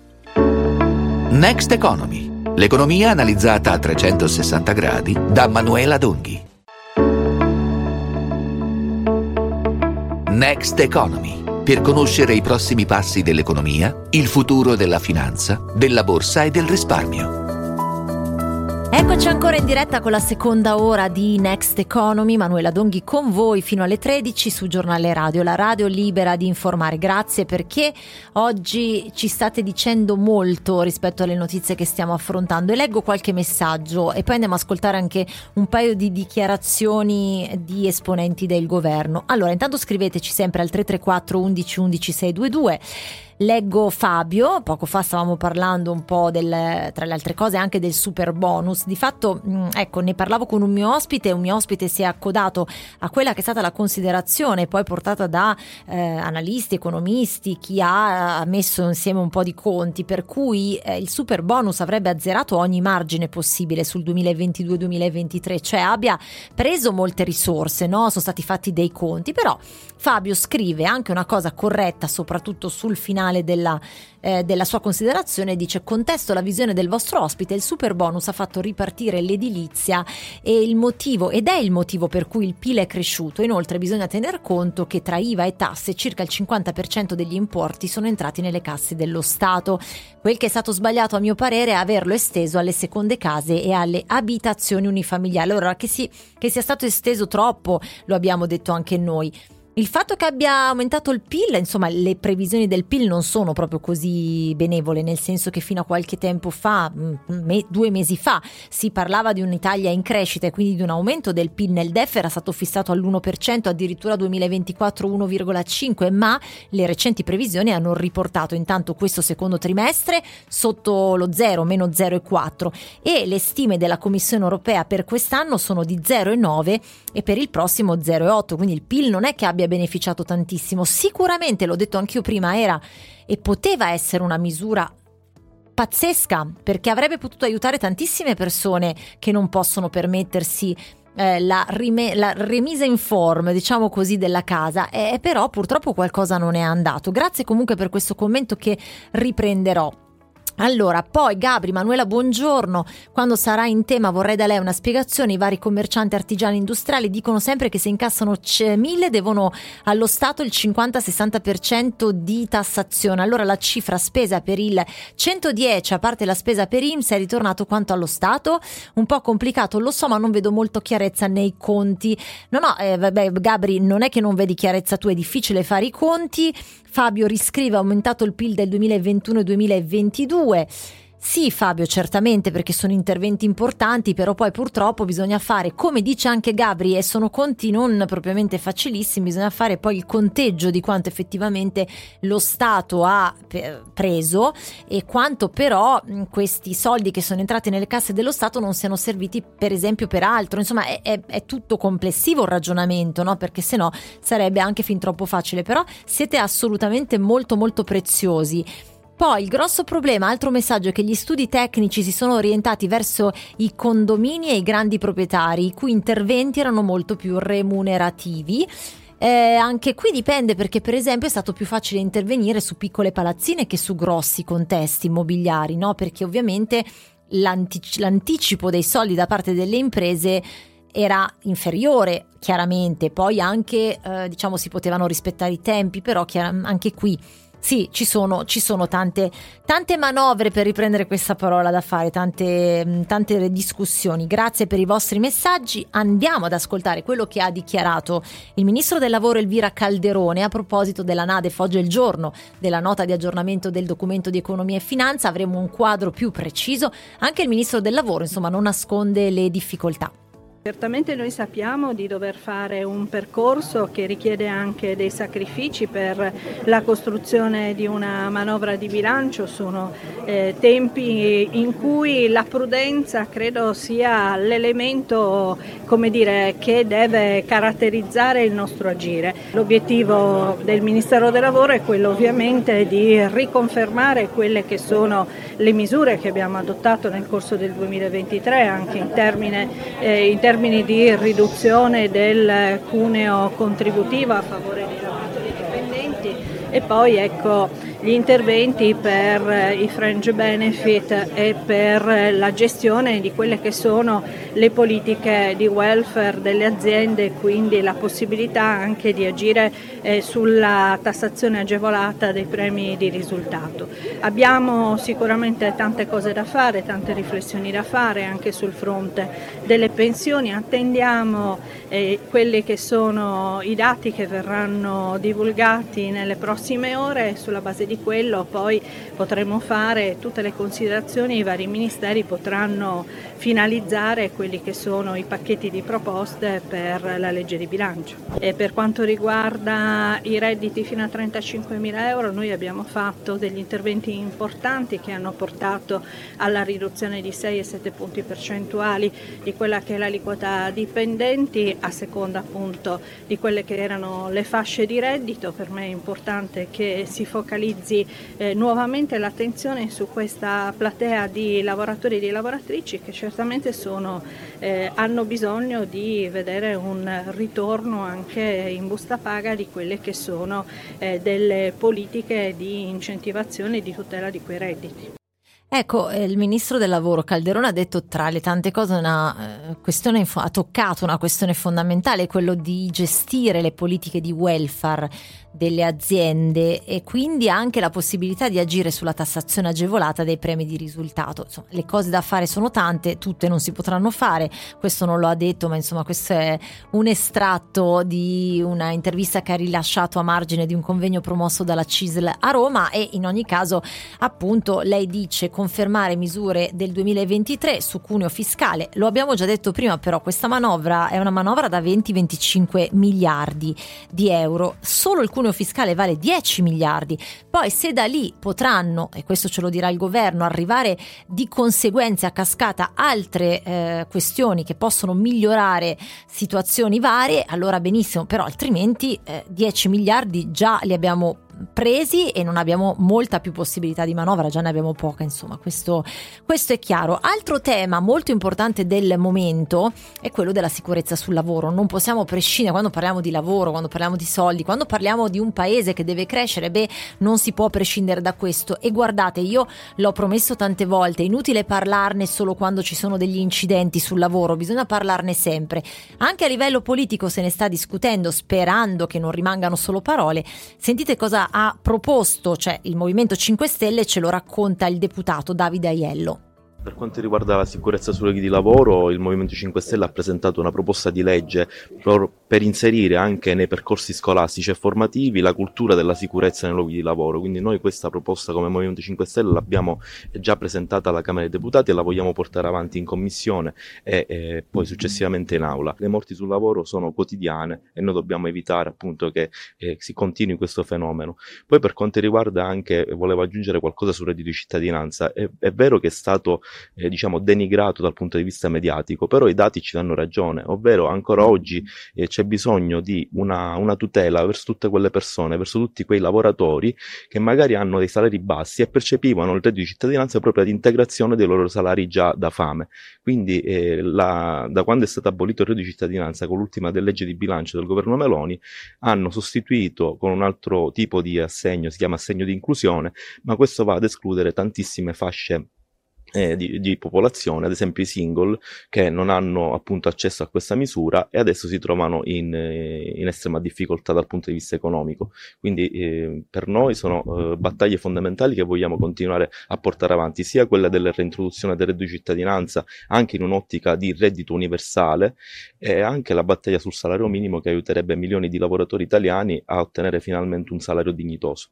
Next Economy, l'economia analizzata a 360 gradi da Manuela Donghi. Next Economy, per conoscere i prossimi passi dell'economia, il futuro della finanza, della borsa e del risparmio. Eccoci ancora in diretta con la seconda ora di Next Economy, Manuela Donghi con voi fino alle 13 su Giornale Radio, la radio libera di informare. Grazie perché oggi ci state dicendo molto rispetto alle notizie che stiamo affrontando e leggo qualche messaggio e poi andiamo a ascoltare anche un paio di dichiarazioni di esponenti del governo. Allora, intanto scriveteci sempre al 334 11 11 622 Leggo Fabio, poco fa stavamo parlando un po' del, tra le altre cose anche del super bonus. Di fatto, mm, ecco, ne parlavo con un mio ospite un mio ospite si è accodato a quella che è stata la considerazione poi portata da eh, analisti, economisti, chi ha messo insieme un po' di conti, per cui eh, il super bonus avrebbe azzerato ogni margine possibile sul 2022-2023, cioè abbia preso molte risorse, no? Sono stati fatti dei conti, però Fabio scrive anche una cosa corretta, soprattutto sul finale della, eh, della sua considerazione, dice contesto la visione del vostro ospite, il super bonus ha fatto ripartire l'edilizia il motivo, ed è il motivo per cui il PIL è cresciuto. Inoltre bisogna tener conto che tra IVA e tasse circa il 50% degli importi sono entrati nelle casse dello Stato. Quel che è stato sbagliato a mio parere è averlo esteso alle seconde case e alle abitazioni unifamiliari. Allora che, si, che sia stato esteso troppo, lo abbiamo detto anche noi. Il fatto che abbia aumentato il PIL, insomma, le previsioni del PIL non sono proprio così benevole, nel senso che fino a qualche tempo fa, mm, me, due mesi fa, si parlava di un'Italia in crescita e quindi di un aumento del PIL. Nel DEF, era stato fissato all'1%, addirittura 2024 1,5%, ma le recenti previsioni hanno riportato intanto questo secondo trimestre sotto lo 0, meno 0,4 e le stime della Commissione europea per quest'anno sono di 0,9 e per il prossimo 0,8, quindi il PIL non è che abbia abbia beneficiato tantissimo. Sicuramente, l'ho detto anch'io prima, era e poteva essere una misura pazzesca perché avrebbe potuto aiutare tantissime persone che non possono permettersi eh, la, rime- la, remisa in forma, diciamo così, della casa, eh, però purtroppo qualcosa non è andato. Grazie comunque per questo commento che riprenderò. Allora, poi Gabri, Manuela, buongiorno. Quando sarà in tema vorrei da lei una spiegazione. I vari commercianti artigiani industriali dicono sempre che se incassano 1000 devono allo Stato il 50-60% di tassazione. Allora la cifra spesa per il 110, a parte la spesa per IMSS, è ritornato quanto allo Stato? Un po' complicato, lo so, ma non vedo molto chiarezza nei conti. No, no, eh, vabbè, Gabri, non è che non vedi chiarezza tu, è difficile fare i conti. Fabio riscrive, ha aumentato il PIL del 2021 e 2022. Sì Fabio, certamente perché sono interventi importanti, però poi purtroppo bisogna fare, come dice anche Gabri, e sono conti non propriamente facilissimi, bisogna fare poi il conteggio di quanto effettivamente lo Stato ha preso e quanto però questi soldi che sono entrati nelle casse dello Stato non siano serviti per esempio per altro. Insomma è, è, è tutto complessivo il ragionamento, no? perché se no sarebbe anche fin troppo facile, però siete assolutamente molto molto preziosi. Poi il grosso problema, altro messaggio, è che gli studi tecnici si sono orientati verso i condomini e i grandi proprietari, i cui interventi erano molto più remunerativi. Eh, anche qui dipende perché per esempio è stato più facile intervenire su piccole palazzine che su grossi contesti immobiliari, no? perché ovviamente l'antic- l'anticipo dei soldi da parte delle imprese era inferiore chiaramente, poi anche eh, diciamo si potevano rispettare i tempi, però chiar- anche qui sì, ci sono, ci sono tante, tante, manovre per riprendere questa parola da fare, tante, mm, tante discussioni. Grazie per i vostri messaggi. Andiamo ad ascoltare quello che ha dichiarato il ministro del lavoro Elvira Calderone a proposito della NADEF. Oggi è il giorno della nota di aggiornamento del documento di economia e finanza. Avremo un quadro più preciso. Anche il ministro del lavoro, insomma, non nasconde le difficoltà. Certamente noi sappiamo di dover fare un percorso che richiede anche dei sacrifici per la costruzione di una manovra di bilancio, sono eh, tempi in cui la prudenza credo sia l'elemento dire, che deve caratterizzare il nostro agire. L'obiettivo del Ministero del Lavoro è quello ovviamente di riconfermare quelle che sono le misure che abbiamo adottato nel corso del 2023 anche in termini, eh, in termini di riduzione del cuneo contributivo a favore dei lavoratori dipendenti. E poi ecco gli interventi per eh, i fringe benefit e per la gestione di quelle che sono le politiche di welfare delle aziende quindi la possibilità anche di agire eh, sulla tassazione agevolata dei premi di risultato. Abbiamo sicuramente tante cose da fare, tante riflessioni da fare anche sul fronte delle pensioni, attendiamo eh, quelli che sono i dati che verranno divulgati nelle prossime ore sulla base di di quello poi potremo fare tutte le considerazioni, i vari ministeri potranno finalizzare quelli che sono i pacchetti di proposte per la legge di bilancio. E per quanto riguarda i redditi fino a 35 mila euro, noi abbiamo fatto degli interventi importanti che hanno portato alla riduzione di 6 e 7 punti percentuali di quella che è l'aliquota dipendenti a seconda appunto di quelle che erano le fasce di reddito. Per me è importante che si focalizzi eh, nuovamente l'attenzione su questa platea di lavoratori e di lavoratrici che certamente sono, eh, hanno bisogno di vedere un ritorno anche in busta paga di quelle che sono eh, delle politiche di incentivazione e di tutela di quei redditi. Ecco, eh, il ministro del lavoro Calderone ha detto tra le tante cose una eh, questione, ha toccato una questione fondamentale, quello di gestire le politiche di welfare delle aziende e quindi anche la possibilità di agire sulla tassazione agevolata dei premi di risultato. Insomma, le cose da fare sono tante, tutte non si potranno fare, questo non lo ha detto, ma insomma questo è un estratto di una intervista che ha rilasciato a margine di un convegno promosso dalla CISL a Roma e in ogni caso appunto lei dice confermare misure del 2023 su cuneo fiscale. Lo abbiamo già detto prima, però questa manovra è una manovra da 20-25 miliardi di euro. Solo il cuneo fiscale vale 10 miliardi. Poi se da lì potranno, e questo ce lo dirà il governo, arrivare di conseguenze a cascata altre eh, questioni che possono migliorare situazioni varie, allora benissimo, però altrimenti eh, 10 miliardi già li abbiamo presi e non abbiamo molta più possibilità di manovra, già ne abbiamo poca, insomma, questo, questo è chiaro. Altro tema molto importante del momento è quello della sicurezza sul lavoro. Non possiamo prescindere quando parliamo di lavoro, quando parliamo di soldi, quando parliamo di un paese che deve crescere, beh, non si può prescindere da questo. E guardate, io l'ho promesso tante volte, è inutile parlarne solo quando ci sono degli incidenti sul lavoro, bisogna parlarne sempre. Anche a livello politico se ne sta discutendo, sperando che non rimangano solo parole. Sentite cosa ha proposto, cioè il Movimento 5 Stelle ce lo racconta il deputato Davide Aiello. Per quanto riguarda la sicurezza sui luoghi di lavoro, il Movimento 5 Stelle ha presentato una proposta di legge per inserire anche nei percorsi scolastici e formativi la cultura della sicurezza nei luoghi di lavoro. Quindi noi questa proposta come Movimento 5 Stelle l'abbiamo già presentata alla Camera dei Deputati e la vogliamo portare avanti in commissione e, e poi successivamente in aula. Le morti sul lavoro sono quotidiane e noi dobbiamo evitare appunto che eh, si continui questo fenomeno. Poi per quanto riguarda anche, volevo aggiungere qualcosa sul reddito di cittadinanza, è, è vero che è stato eh, diciamo denigrato dal punto di vista mediatico, però i dati ci danno ragione, ovvero ancora oggi eh, c'è bisogno di una, una, tutela verso tutte quelle persone, verso tutti quei lavoratori che magari hanno dei salari bassi e percepivano il reddito di cittadinanza proprio ad integrazione dei loro salari già da fame. Quindi eh, la, da quando è stato abolito il reddito di cittadinanza con l'ultima del legge di bilancio del governo Meloni, hanno sostituito con un altro tipo di assegno, si chiama assegno di inclusione, ma questo va ad escludere tantissime fasce eh, di, di, popolazione, ad esempio i single, che non hanno appunto accesso a questa misura e adesso si trovano in, eh, in estrema difficoltà dal punto di vista economico. Quindi eh, per noi sono eh, battaglie fondamentali che vogliamo continuare a portare avanti, sia quella della reintroduzione del reddito di cittadinanza, anche in un'ottica di reddito universale, e anche la battaglia sul salario minimo che aiuterebbe milioni di lavoratori italiani a ottenere finalmente un salario dignitoso.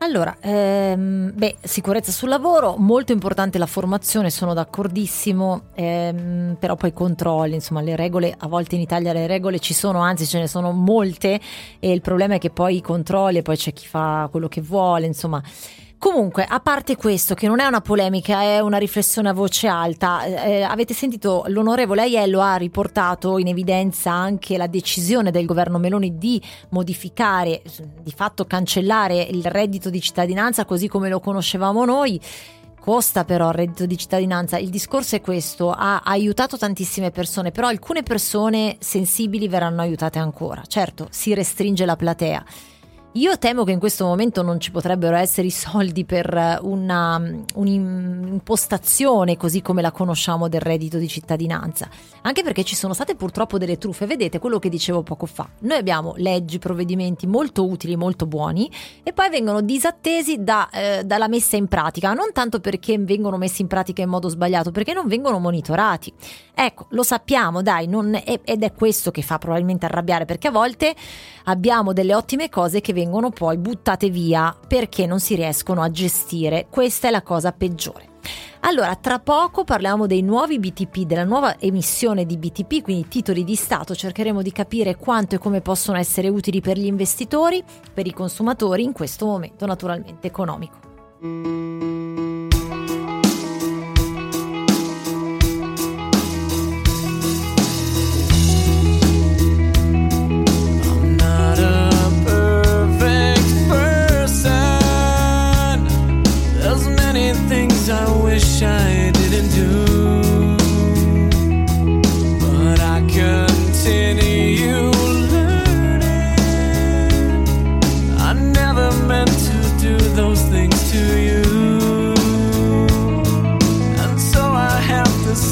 Allora, ehm, beh, sicurezza sul lavoro, molto importante la formazione, sono d'accordissimo, ehm, però poi controlli, insomma le regole, a volte in Italia le regole ci sono, anzi ce ne sono molte e il problema è che poi i controlli, poi c'è chi fa quello che vuole, insomma Comunque, a parte questo, che non è una polemica, è una riflessione a voce alta, eh, avete sentito l'onorevole Aiello ha riportato in evidenza anche la decisione del governo Meloni di modificare, di fatto cancellare il reddito di cittadinanza così come lo conoscevamo noi. Costa però il reddito di cittadinanza, il discorso è questo, ha aiutato tantissime persone, però alcune persone sensibili verranno aiutate ancora. Certo, si restringe la platea. Io temo che in questo momento non ci potrebbero essere i soldi per una, un'impostazione così come la conosciamo del reddito di cittadinanza, anche perché ci sono state purtroppo delle truffe. Vedete quello che dicevo poco fa. Noi abbiamo leggi, provvedimenti molto utili, molto buoni e poi vengono disattesi da, eh, dalla messa in pratica, non tanto perché vengono messi in pratica in modo sbagliato, perché non vengono monitorati. Ecco, lo sappiamo, dai, è, ed è questo che fa probabilmente arrabbiare, perché a volte abbiamo delle ottime cose che vengono vengono poi buttate via perché non si riescono a gestire. Questa è la cosa peggiore. Allora, tra poco parliamo dei nuovi BTP, della nuova emissione di BTP, quindi titoli di Stato. Cercheremo di capire quanto e come possono essere utili per gli investitori, per i consumatori in questo momento naturalmente economico.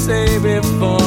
say before.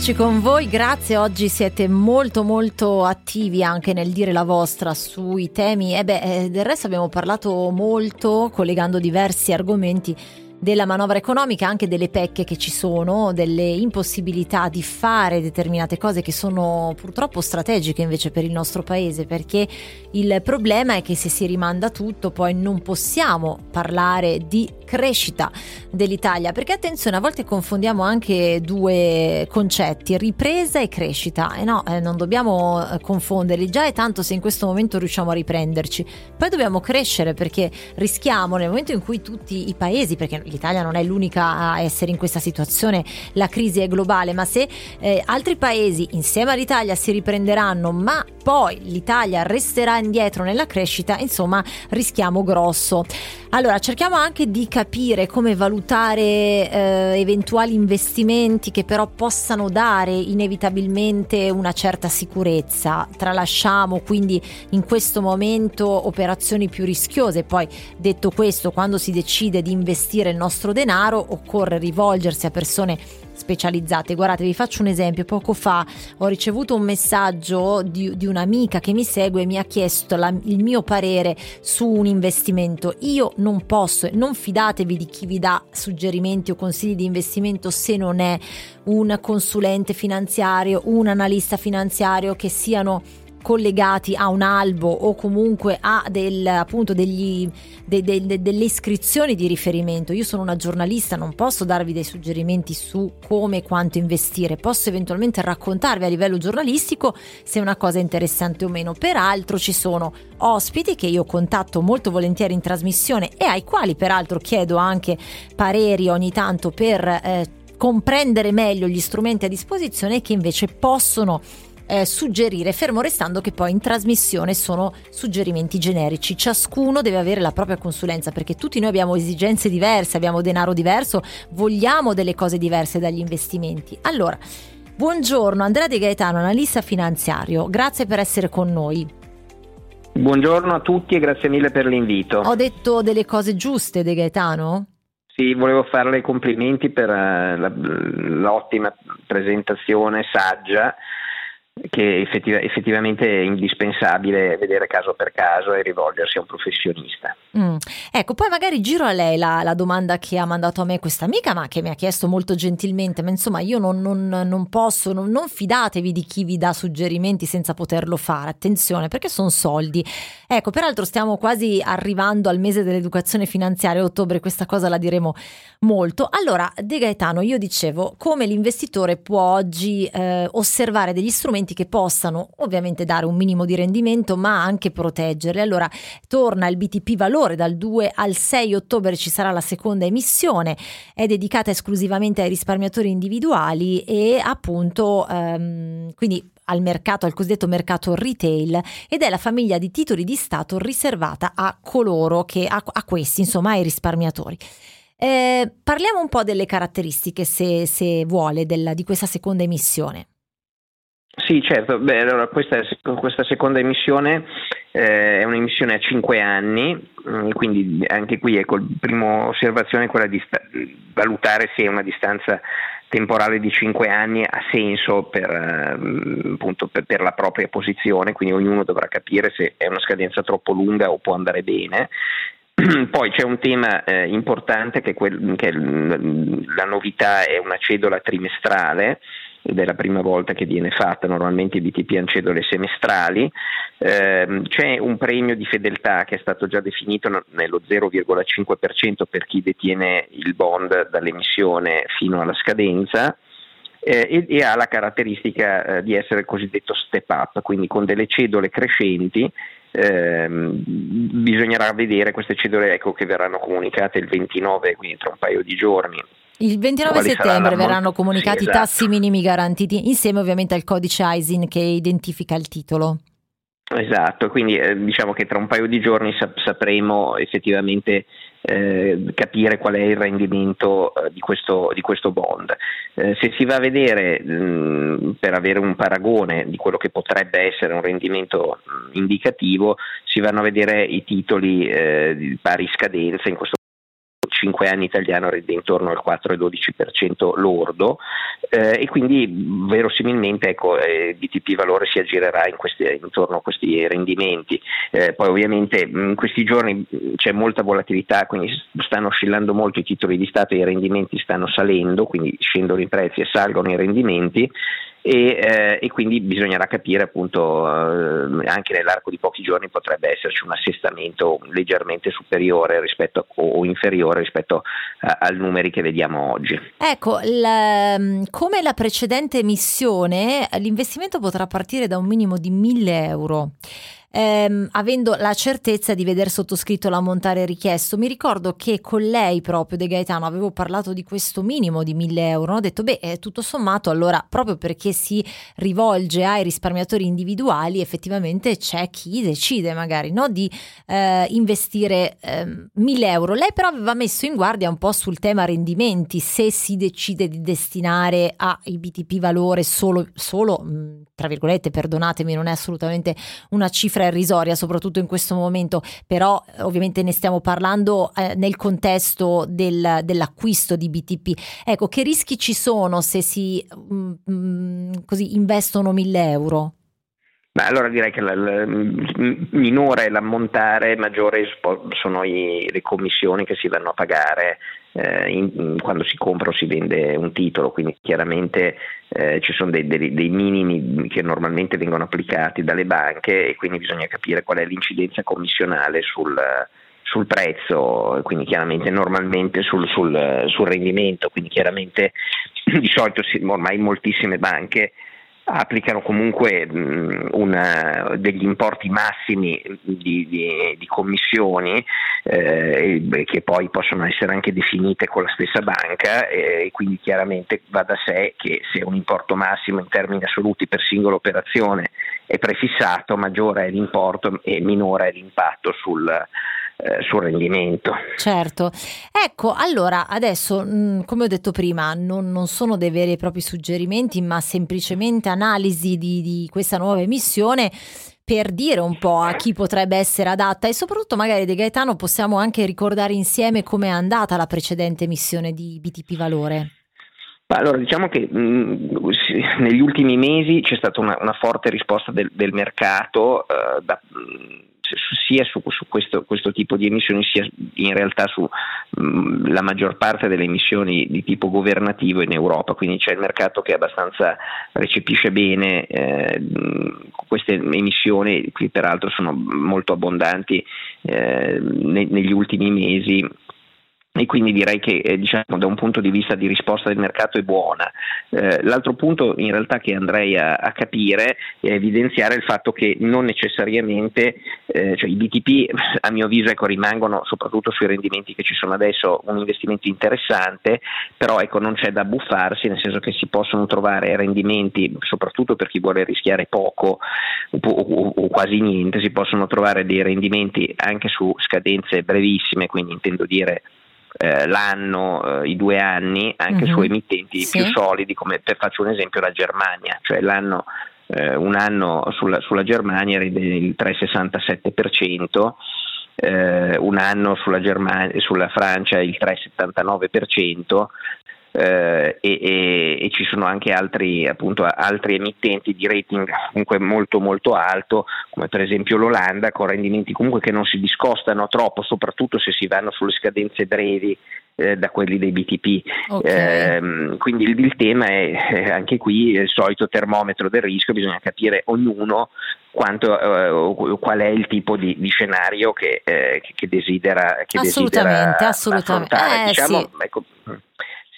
Eccoci, con voi, grazie, oggi siete molto molto attivi anche nel dire la vostra sui temi, e beh, eh, del resto abbiamo parlato molto collegando diversi argomenti della manovra economica, anche delle pecche che ci sono, delle impossibilità di fare determinate cose che sono purtroppo strategiche invece per il nostro paese, perché il problema è che se si rimanda tutto poi non possiamo parlare di crescita dell'Italia, perché attenzione, a volte confondiamo anche due concetti, ripresa e crescita, e no, eh, non dobbiamo eh, confonderli, già è tanto se in questo momento riusciamo a riprenderci, poi dobbiamo crescere perché rischiamo nel momento in cui tutti i paesi, perché l'Italia non è l'unica a essere in questa situazione, la crisi è globale, ma se eh, altri paesi insieme all'Italia si riprenderanno, ma poi l'Italia resterà indietro nella crescita, insomma rischiamo grosso. Allora cerchiamo anche di capire come valutare eh, eventuali investimenti che però possano dare inevitabilmente una certa sicurezza. Tralasciamo quindi in questo momento operazioni più rischiose. Poi detto questo, quando si decide di investire il nostro denaro occorre rivolgersi a persone specializzate. Guardate, vi faccio un esempio. Poco fa ho ricevuto un messaggio di, di un'amica che mi segue e mi ha chiesto la, il mio parere su un investimento. Io non posso, non fidatevi di chi vi dà suggerimenti o consigli di investimento se non è un consulente finanziario, un analista finanziario che siano collegati a un albo o comunque a del, appunto degli, de, de, de, delle iscrizioni di riferimento. Io sono una giornalista, non posso darvi dei suggerimenti su come e quanto investire, posso eventualmente raccontarvi a livello giornalistico se è una cosa interessante o meno. Peraltro ci sono ospiti che io contatto molto volentieri in trasmissione e ai quali peraltro chiedo anche pareri ogni tanto per eh, comprendere meglio gli strumenti a disposizione che invece possono eh, suggerire, fermo restando che poi in trasmissione sono suggerimenti generici. Ciascuno deve avere la propria consulenza perché tutti noi abbiamo esigenze diverse, abbiamo denaro diverso, vogliamo delle cose diverse dagli investimenti. Allora, buongiorno Andrea De Gaetano, analista finanziario, grazie per essere con noi. Buongiorno a tutti e grazie mille per l'invito. Ho detto delle cose giuste, De Gaetano? Sì, volevo farle i complimenti per uh, l'ottima presentazione saggia che effettiva, effettivamente è indispensabile vedere caso per caso e rivolgersi a un professionista. Mm. Ecco, poi magari giro a lei la, la, domanda che ha mandato a me questa amica, ma che mi ha chiesto molto gentilmente, ma insomma io non, non, non posso, non, non, fidatevi di chi vi dà suggerimenti senza poterlo fare, attenzione perché sono soldi. Ecco, peraltro stiamo quasi arrivando al mese dell'educazione finanziaria, ottobre questa cosa la diremo molto. Allora, De Gaetano, io dicevo come l'investitore può oggi eh, osservare degli strumenti strumenti che possano ovviamente dare un minimo di rendimento ma anche proteggerli. Allora torna il BTP Valore dal 2 al 6 ottobre ci sarà la seconda emissione, è dedicata esclusivamente ai risparmiatori individuali e appunto ehm, quindi al mercato, al cosiddetto mercato retail ed è la famiglia di titoli di Stato riservata a coloro che, a, a questi, insomma, ai risparmiatori. Eh, parliamo un po' delle caratteristiche, se, se vuole, della, di questa seconda emissione. Sì, certo. Beh, allora questa, questa seconda emissione eh, è un'emissione a 5 anni, mm, quindi anche qui ecco, la prima osservazione è quella di sta- valutare se una distanza temporale di 5 anni ha senso per, eh, appunto, per, per, la propria posizione, quindi ognuno dovrà capire se è una scadenza troppo lunga o può andare bene. [clears throat] Poi c'è un tema eh, importante che, quel, che la novità è una cedola trimestrale ed è la prima volta che viene fatta, normalmente i BTP hanno cedole semestrali, eh, c'è un premio di fedeltà che è stato già definito nello 0,5% per chi detiene il bond dall'emissione fino alla scadenza. Eh, e, e, ha la caratteristica eh, di essere il cosiddetto step up, quindi con delle cedole crescenti eh, bisognerà vedere queste cedole ecco, che verranno comunicate il 29, quindi tra un paio di giorni il 29 settembre verranno comunicati i esatto. tassi minimi garantiti insieme ovviamente al codice ISIN che identifica il titolo. Esatto, quindi eh, diciamo che tra un paio di giorni sap- sapremo effettivamente eh, capire qual è il rendimento eh, di, questo, di, questo, bond. Eh, se si va a vedere mh, per avere un paragone di quello che potrebbe essere un rendimento mh, indicativo, si vanno a vedere i titoli eh, di pari scadenza, in questo 5 anni italiano rende intorno al 4-12% lordo eh, e quindi verosimilmente ecco, eh, BTP Valore si aggirerà in questi, intorno a questi rendimenti. Eh, poi ovviamente in questi giorni c'è molta volatilità, quindi stanno oscillando molto i titoli di Stato e i rendimenti stanno salendo, quindi scendono i prezzi e salgono i rendimenti e, eh, e, quindi bisognerà capire appunto eh, anche nell'arco di pochi giorni potrebbe esserci un assestamento leggermente superiore rispetto, o inferiore rispetto a, ai numeri che vediamo oggi. Ecco, la, come la precedente emissione l'investimento potrà partire da un minimo di 1000 euro ehm, avendo la certezza di veder sottoscritto l'ammontare richiesto. Mi ricordo che con lei proprio De Gaetano avevo parlato di questo minimo di 1000 euro, ho detto beh eh, tutto sommato allora proprio perché si rivolge ai risparmiatori individuali effettivamente c'è chi decide magari no, di eh, investire eh, 1000 euro. Lei però aveva messo in guardia un po' sul tema rendimenti, se si decide di destinare ai BTP valore solo, solo tra virgolette perdonatemi non è assolutamente una cifra cifra irrisoria, soprattutto in questo momento, però eh, ovviamente ne stiamo parlando eh, nel contesto del, dell'acquisto di BTP. Ecco, che rischi ci sono se si mm, mm così investono 1000 euro? Beh, allora direi che la, la, minore l'ammontare, maggiore sono i, le commissioni che si vanno a pagare eh, in, in, quando si compra o si vende un titolo, quindi chiaramente eh, ci sono dei, dei, dei, minimi che normalmente vengono applicati dalle banche e quindi bisogna capire qual è l'incidenza commissionale sul, sul prezzo, quindi chiaramente normalmente sul, sul, sul rendimento, quindi chiaramente [clears throat] di solito ormai moltissime banche applicano comunque una, degli importi massimi di, di, di commissioni eh, che poi possono essere anche definite con la stessa banca e quindi chiaramente va da sé che se un importo massimo in termini assoluti per singola operazione è prefissato maggiore è l'importo e minore è l'impatto sul, eh, sul rendimento. Certo, ecco, allora adesso, mh, mm, come ho detto prima, non, non, sono dei veri e propri suggerimenti, ma semplicemente analisi di, di questa nuova emissione per dire un po' a chi potrebbe essere adatta e soprattutto magari De Gaetano possiamo anche ricordare insieme come è andata la precedente emissione di BTP Valore. Allora, diciamo che mh, mm, negli ultimi mesi c'è stata una, una forte risposta del, del mercato uh, da, mh, sia su, su questo, questo, tipo di emissioni sia in realtà sulla mm, maggior parte delle emissioni di tipo governativo in Europa, quindi c'è il mercato che abbastanza recepisce bene eh, queste emissioni, che peraltro sono molto abbondanti eh, ne, negli ultimi mesi e quindi direi che eh, diciamo, da un punto di vista di risposta del mercato è buona. Eh, l'altro punto in realtà che andrei a, a, capire è evidenziare il fatto che non necessariamente eh, cioè i BTP a mio avviso ecco, rimangono soprattutto sui rendimenti che ci sono adesso un investimento interessante, però ecco, non c'è da buffarsi, nel senso che si possono trovare rendimenti, soprattutto per chi vuole rischiare poco o, o, o quasi niente, si possono trovare dei rendimenti anche su scadenze brevissime, quindi intendo dire eh, l'anno, eh, i due anni, anche uh-huh. su emittenti sì. più solidi, come per faccio un esempio la Germania, cioè l'anno, eh, un anno sulla, sulla Germania rende il 3,67%, eh, un anno sulla, Germania, sulla Francia il 3,79%, eh, e, e, e, ci sono anche altri, appunto, altri, emittenti di rating comunque molto molto alto, come per esempio l'Olanda, con rendimenti comunque che non si discostano troppo, soprattutto se si vanno sulle scadenze brevi eh, da quelli dei BTP. Okay. Eh, quindi il, il, tema è eh, anche qui il solito termometro del rischio, bisogna capire ognuno quanto, uh, qual è il tipo di, di scenario che, eh, che desidera, che assolutamente, desidera assolutamente. Eh, diciamo, sì. ecco,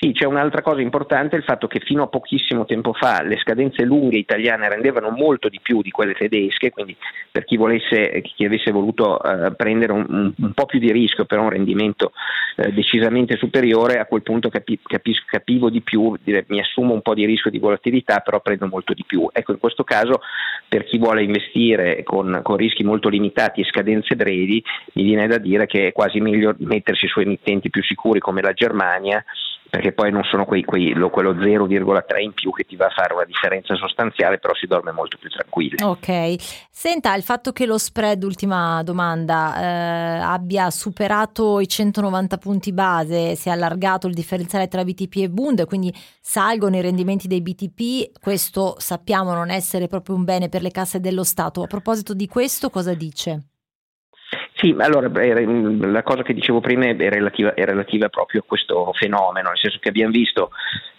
sì, c'è un'altra cosa importante, il fatto che fino a pochissimo tempo fa le scadenze lunghe italiane rendevano molto di più di quelle tedesche, quindi per chi, volesse, chi avesse voluto eh, prendere un, un, po' più di rischio per un rendimento eh, decisamente superiore, a quel punto capi, capis, capivo di più, dire, mi assumo un po' di rischio di volatilità, però prendo molto di più. Ecco, in questo caso per chi vuole investire con, con rischi molto limitati e scadenze brevi, mi viene da dire che è quasi meglio mettersi su emittenti più sicuri come la Germania perché poi non sono quei, quei, quello 0,3 in più che ti va a fare una differenza sostanziale, però si dorme molto più tranquilli. Ok, senta il fatto che lo spread, ultima domanda, eh, abbia superato i 190 punti base, si è allargato il differenziale tra BTP e Bund, quindi salgono i rendimenti dei BTP, questo sappiamo non essere proprio un bene per le casse dello Stato. A proposito di questo, cosa dice? Sì, allora la cosa che dicevo prima è relativa, è relativa, proprio a questo fenomeno, nel senso che abbiamo visto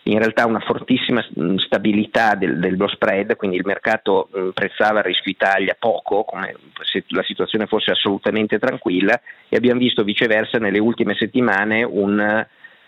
in realtà una fortissima stabilità del, dello spread, quindi il mercato prezzava il rischio Italia poco, come se la situazione fosse assolutamente tranquilla, e abbiamo visto viceversa nelle ultime settimane un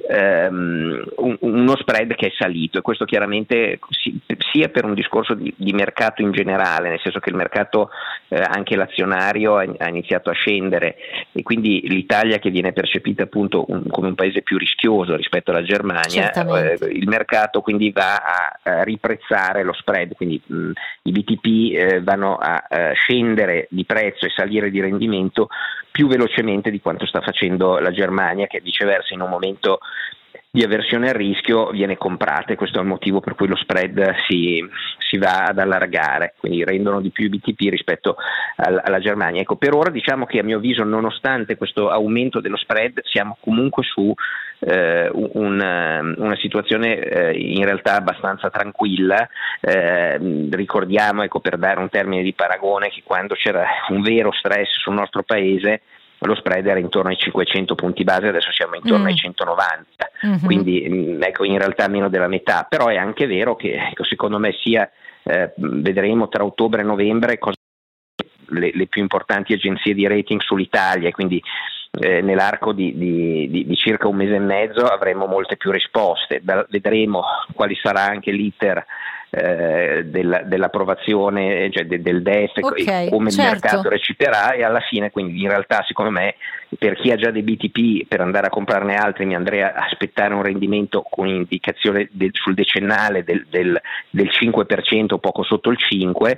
ehm, un, uno spread che è salito e questo chiaramente si, sia per un discorso di, di, mercato in generale, nel senso che il mercato eh, anche l'azionario ha, ha, iniziato a scendere e quindi l'Italia che viene percepita appunto un, come un paese più rischioso rispetto alla Germania, eh, il mercato quindi va a, a riprezzare lo spread, quindi mh, i BTP eh, vanno a, a scendere di prezzo e salire di rendimento più velocemente di quanto sta facendo la Germania, che viceversa in un momento di avversione al rischio viene comprata e questo è il motivo per cui lo spread si, si va ad allargare, quindi rendono di più i BTP rispetto al, alla Germania. Ecco, per ora diciamo che a mio avviso nonostante questo aumento dello spread siamo comunque su eh, un, una situazione eh, in realtà abbastanza tranquilla, eh, ricordiamo ecco, per dare un termine di paragone che quando c'era un vero stress sul nostro paese lo spread era intorno ai 500 punti base, adesso siamo intorno mm. ai 190, mm-hmm. quindi mm, ecco, in realtà meno della metà, però è anche vero che ecco, secondo me sia, eh, vedremo tra ottobre e novembre cosa le, le, più importanti agenzie di rating sull'Italia, quindi eh, nell'arco di, di, di, di, circa un mese e mezzo avremo molte più risposte, da, vedremo quali sarà anche l'iter eh, del, dell'approvazione cioè de, del DEF okay, come certo. il mercato reciterà e alla fine quindi in realtà secondo me per chi ha già dei BTP per andare a comprarne altri mi andrei a aspettare un rendimento con indicazione del, sul decennale del, del, del 5% poco sotto il 5%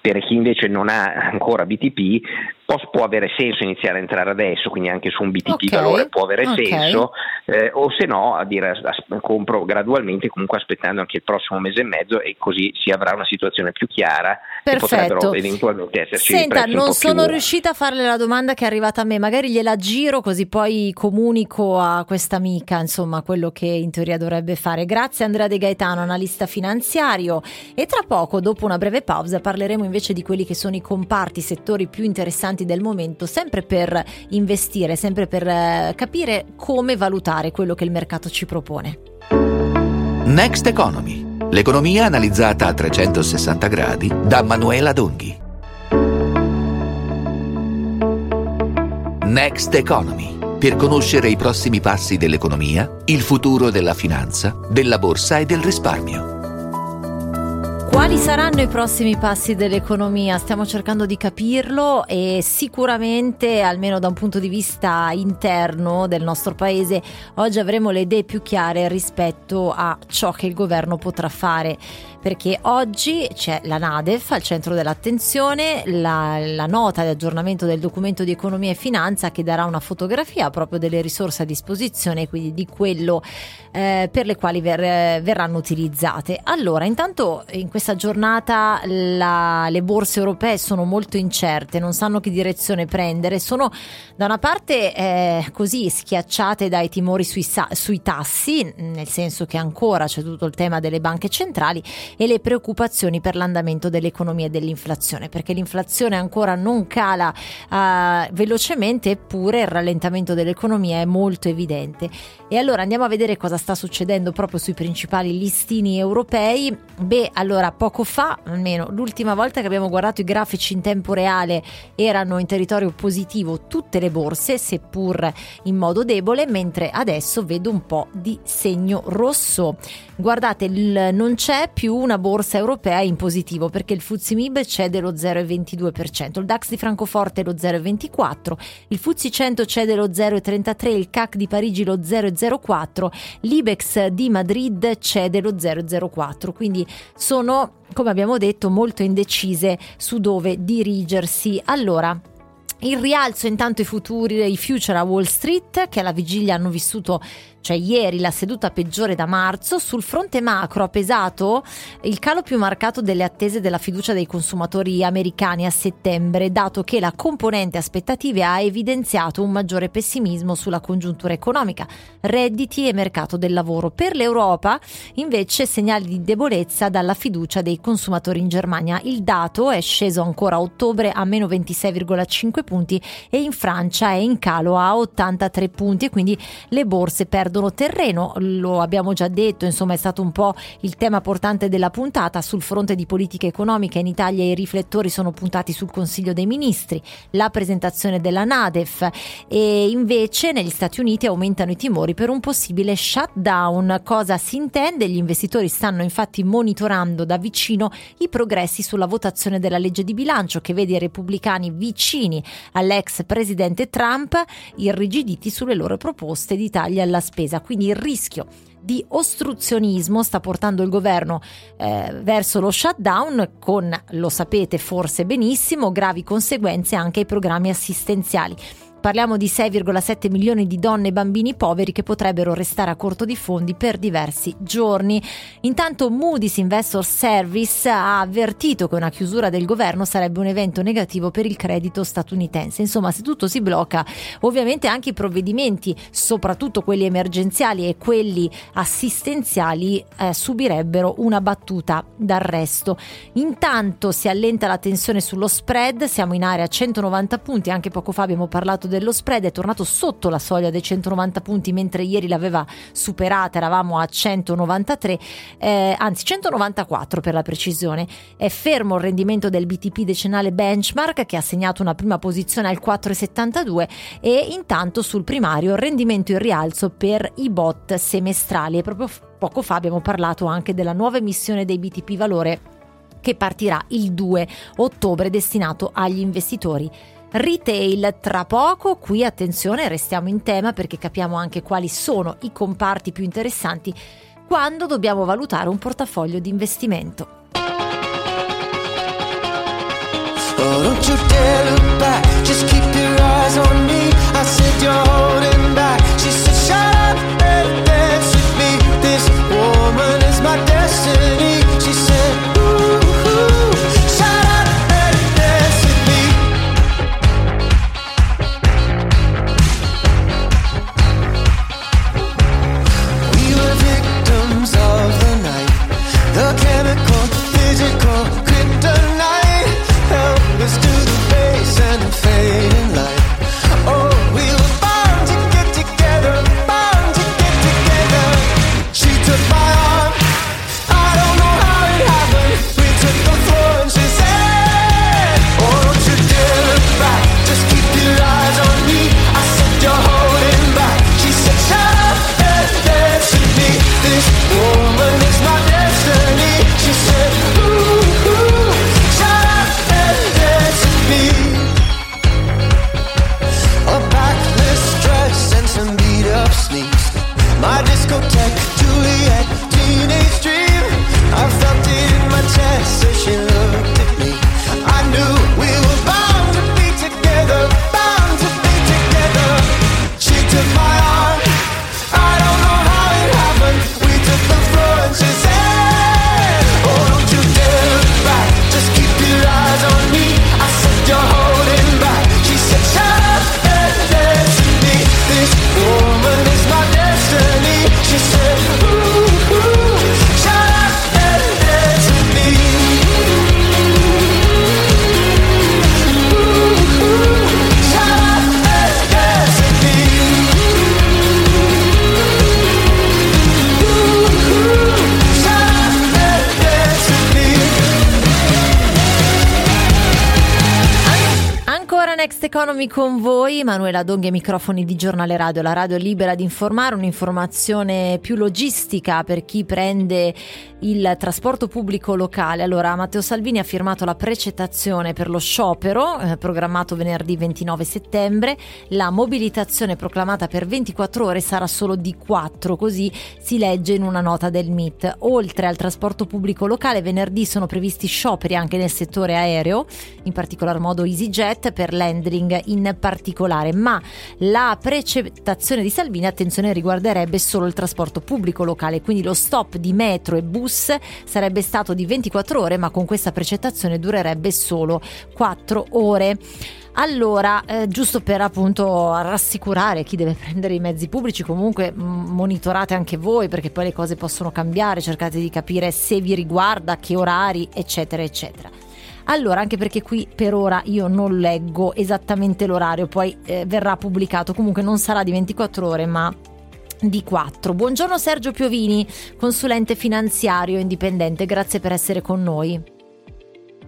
per chi invece non ha ancora BTP può, avere senso iniziare a entrare adesso, quindi anche su un BTP okay. valore può avere okay. senso, eh, o se no a dire a, compro gradualmente, comunque aspettando anche il prossimo mese e mezzo e così si avrà una situazione più chiara Perfetto. e potrebbero eventualmente esserci Senta, non sono più... riuscita a farle la domanda che è arrivata a me, magari gliela giro così poi comunico a questa amica, insomma, quello che in teoria dovrebbe fare. Grazie Andrea De Gaetano, analista finanziario e tra poco, dopo una breve pausa, parleremo invece di quelli che sono i comparti, i settori più interessanti importanti del momento, sempre per investire, sempre per eh, capire come valutare quello che il mercato ci propone. Next Economy, l'economia analizzata a 360 gradi da Manuela Donghi. Next Economy, per conoscere i prossimi passi dell'economia, il futuro della finanza, della borsa e del risparmio. Quali saranno i prossimi passi dell'economia? Stiamo cercando di capirlo e sicuramente, almeno da un punto di vista interno del nostro paese, oggi avremo le idee più chiare rispetto a ciò che il governo potrà fare perché oggi c'è la NADEF al centro dell'attenzione, la, la, nota di aggiornamento del documento di economia e finanza che darà una fotografia proprio delle risorse a disposizione, quindi di quello eh, per le quali ver, verranno utilizzate. Allora, intanto in questa giornata la, le borse europee sono molto incerte, non sanno che direzione prendere, sono da una parte eh, così schiacciate dai timori sui, sui tassi, nel senso che ancora c'è tutto il tema delle banche centrali e le preoccupazioni per l'andamento dell'economia e dell'inflazione, perché l'inflazione ancora non cala uh, velocemente, eppure il rallentamento dell'economia è molto evidente. E allora andiamo a vedere cosa sta succedendo proprio sui principali listini europei. Beh, allora poco fa, almeno l'ultima volta che abbiamo guardato i grafici in tempo reale, erano in territorio positivo tutte le borse, seppur in modo debole, mentre adesso vedo un po' di segno rosso. Guardate, il, non c'è più una borsa europea in positivo perché il FTSE MIB cede lo 0,22%, il DAX di Francoforte lo 0,24%, il FTSE 100 cede lo 0,33%, il CAC di Parigi lo 0,04%, l'IBEX di Madrid cede lo 0,04%, quindi sono, come abbiamo detto, molto indecise su dove dirigersi. Allora, il rialzo intanto i futuri, i future a Wall Street che alla vigilia hanno vissuto cioè ieri la seduta peggiore da marzo. Sul fronte macro ha pesato il calo più marcato delle attese della fiducia dei consumatori americani a settembre, dato che la componente aspettative ha evidenziato un maggiore pessimismo sulla congiuntura economica, redditi e mercato del lavoro. Per l'Europa invece segnali di debolezza dalla fiducia dei consumatori in Germania. Il dato è sceso ancora a ottobre a meno 26,5 punti e in Francia è in calo a 83 punti e quindi le borse perdono terreno. Lo abbiamo già detto, insomma è stato un po' il tema portante della puntata. Sul fronte di politica economica in Italia i riflettori sono puntati sul Consiglio dei Ministri, la presentazione della Nadef e invece negli Stati Uniti aumentano i timori per un possibile shutdown. Cosa si intende? Gli investitori stanno infatti monitorando da vicino i progressi sulla votazione della legge di bilancio che vede i repubblicani vicini all'ex presidente Trump irrigiditi sulle loro proposte di tagli alla spesa. Quindi il rischio di ostruzionismo sta portando il governo eh, verso lo shutdown con, lo sapete forse benissimo, gravi conseguenze anche ai programmi assistenziali. Parliamo di 6,7 milioni di donne e bambini poveri che potrebbero restare a corto di fondi per diversi giorni. Intanto Moody's Investor Service ha avvertito che una chiusura del governo sarebbe un evento negativo per il credito statunitense. Insomma, se tutto si blocca, ovviamente anche i provvedimenti, soprattutto quelli emergenziali e quelli assistenziali, eh, subirebbero una battuta d'arresto. Intanto si allenta la tensione sullo spread, siamo in area 190 punti, anche poco fa abbiamo parlato dello spread, è tornato sotto la soglia dei 190 punti mentre ieri l'aveva superata, eravamo a 193, eh, anzi 194 per la precisione. È fermo il rendimento del BTP decennale benchmark che ha segnato una prima posizione al 4,72 e intanto sul primario il rendimento in rialzo per i bot semestrali e proprio poco fa abbiamo parlato anche della nuova emissione dei BTP valore che partirà il 2 ottobre destinato agli investitori retail tra poco. Qui attenzione, restiamo in tema perché capiamo anche quali sono i comparti più interessanti quando dobbiamo valutare un portafoglio di investimento. Oh, don't you dare look back, Economy con voi, Manuela Donghi ai microfoni di Giornale Radio, la radio libera di informare, un'informazione più logistica per chi prende il trasporto pubblico locale. Allora, Matteo Salvini ha firmato la precettazione per lo sciopero eh, programmato venerdì 29 settembre, la mobilitazione proclamata per 24 ore sarà solo di 4, così si legge in una nota del MIT. Oltre al trasporto pubblico locale, venerdì sono previsti scioperi anche nel settore aereo, in particolar modo EasyJet per l'handling Vueling in particolare, ma la precettazione di Salvini, attenzione, riguarderebbe solo il trasporto pubblico locale, quindi lo stop di metro e bus sarebbe stato di 24 ore, ma con questa precettazione durerebbe solo 4 ore. Allora, eh, giusto per appunto rassicurare chi deve [laughs] prendere i mezzi pubblici, comunque monitorate anche voi perché poi le cose possono cambiare, cercate di capire se vi riguarda, che orari, eccetera, eccetera. Allora, anche perché qui per ora io non leggo esattamente l'orario, poi eh, verrà pubblicato, comunque non sarà di 24 ore, ma di 4. Buongiorno Sergio Piovini, consulente finanziario indipendente, grazie per essere con noi.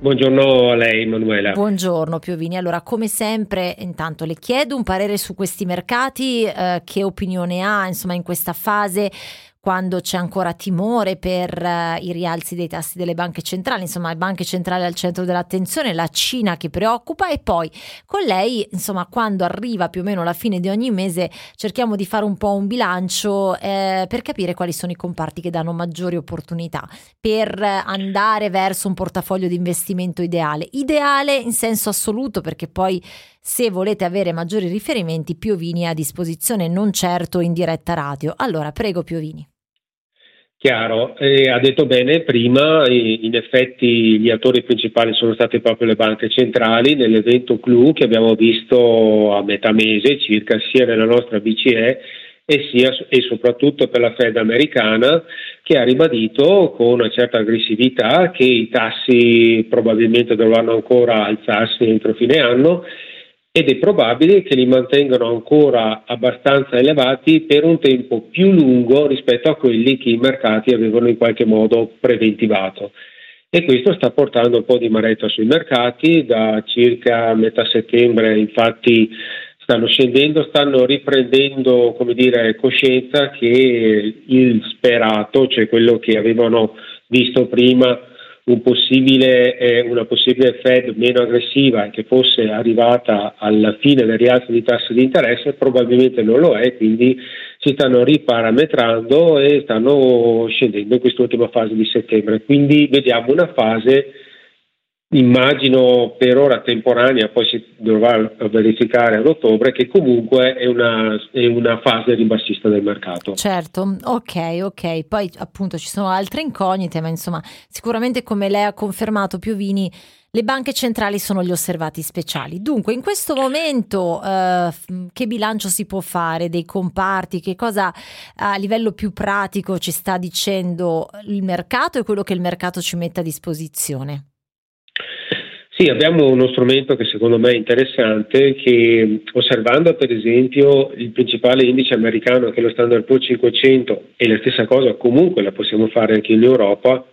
Buongiorno a lei Emanuela. Buongiorno Piovini. Allora, come sempre, intanto le chiedo un parere su questi mercati, eh, che opinione ha insomma in questa fase quando c'è ancora timore per uh, i rialzi dei tassi delle banche centrali, insomma, le banche centrali al centro dell'attenzione, la Cina che preoccupa e poi con lei, insomma, quando arriva più o meno la fine di ogni mese cerchiamo di fare un po' un bilancio eh, per capire quali sono i comparti che danno maggiori opportunità per andare verso un portafoglio di investimento ideale. Ideale in senso assoluto perché poi se volete avere maggiori riferimenti, Piovini è a disposizione, non certo in diretta radio. Allora, prego Piovini. Chiaro, eh, ha detto bene prima, in effetti gli attori principali sono state proprio le banche centrali nell'evento CLU che abbiamo visto a metà mese circa sia nella nostra BCE e, sia, e soprattutto per la Fed americana che ha ribadito con una certa aggressività che i tassi probabilmente dovranno ancora alzarsi entro fine anno ed è probabile che li mantengano ancora abbastanza elevati per un tempo più lungo rispetto a quelli che i mercati avevano in qualche modo preventivato. E questo sta portando un po' di maretta sui mercati, da circa metà settembre infatti stanno scendendo, stanno riprendendo dire, coscienza che il sperato, cioè quello che avevano visto prima, un possibile, eh, una possibile Fed meno aggressiva e che fosse arrivata alla fine del rialzo di tasso di interesse, probabilmente non lo è, quindi si stanno riparametrando e stanno scendendo in quest'ultima fase di settembre. Quindi vediamo una fase immagino per ora temporanea, poi si dovrà verificare ad ottobre, che comunque è una, è una, fase ribassista del mercato. Certo, ok, ok. Poi appunto ci sono altre incognite, ma insomma sicuramente come lei ha confermato Piovini, le banche centrali sono gli osservati speciali. Dunque, in questo momento eh, che bilancio si può fare dei comparti? Che cosa a livello più pratico ci sta dicendo il mercato e quello che il mercato ci mette a disposizione? Sì, abbiamo uno strumento che secondo me è interessante, che osservando per esempio il principale indice americano che è lo Standard Poor's 500 e la stessa cosa comunque la possiamo fare anche in Europa,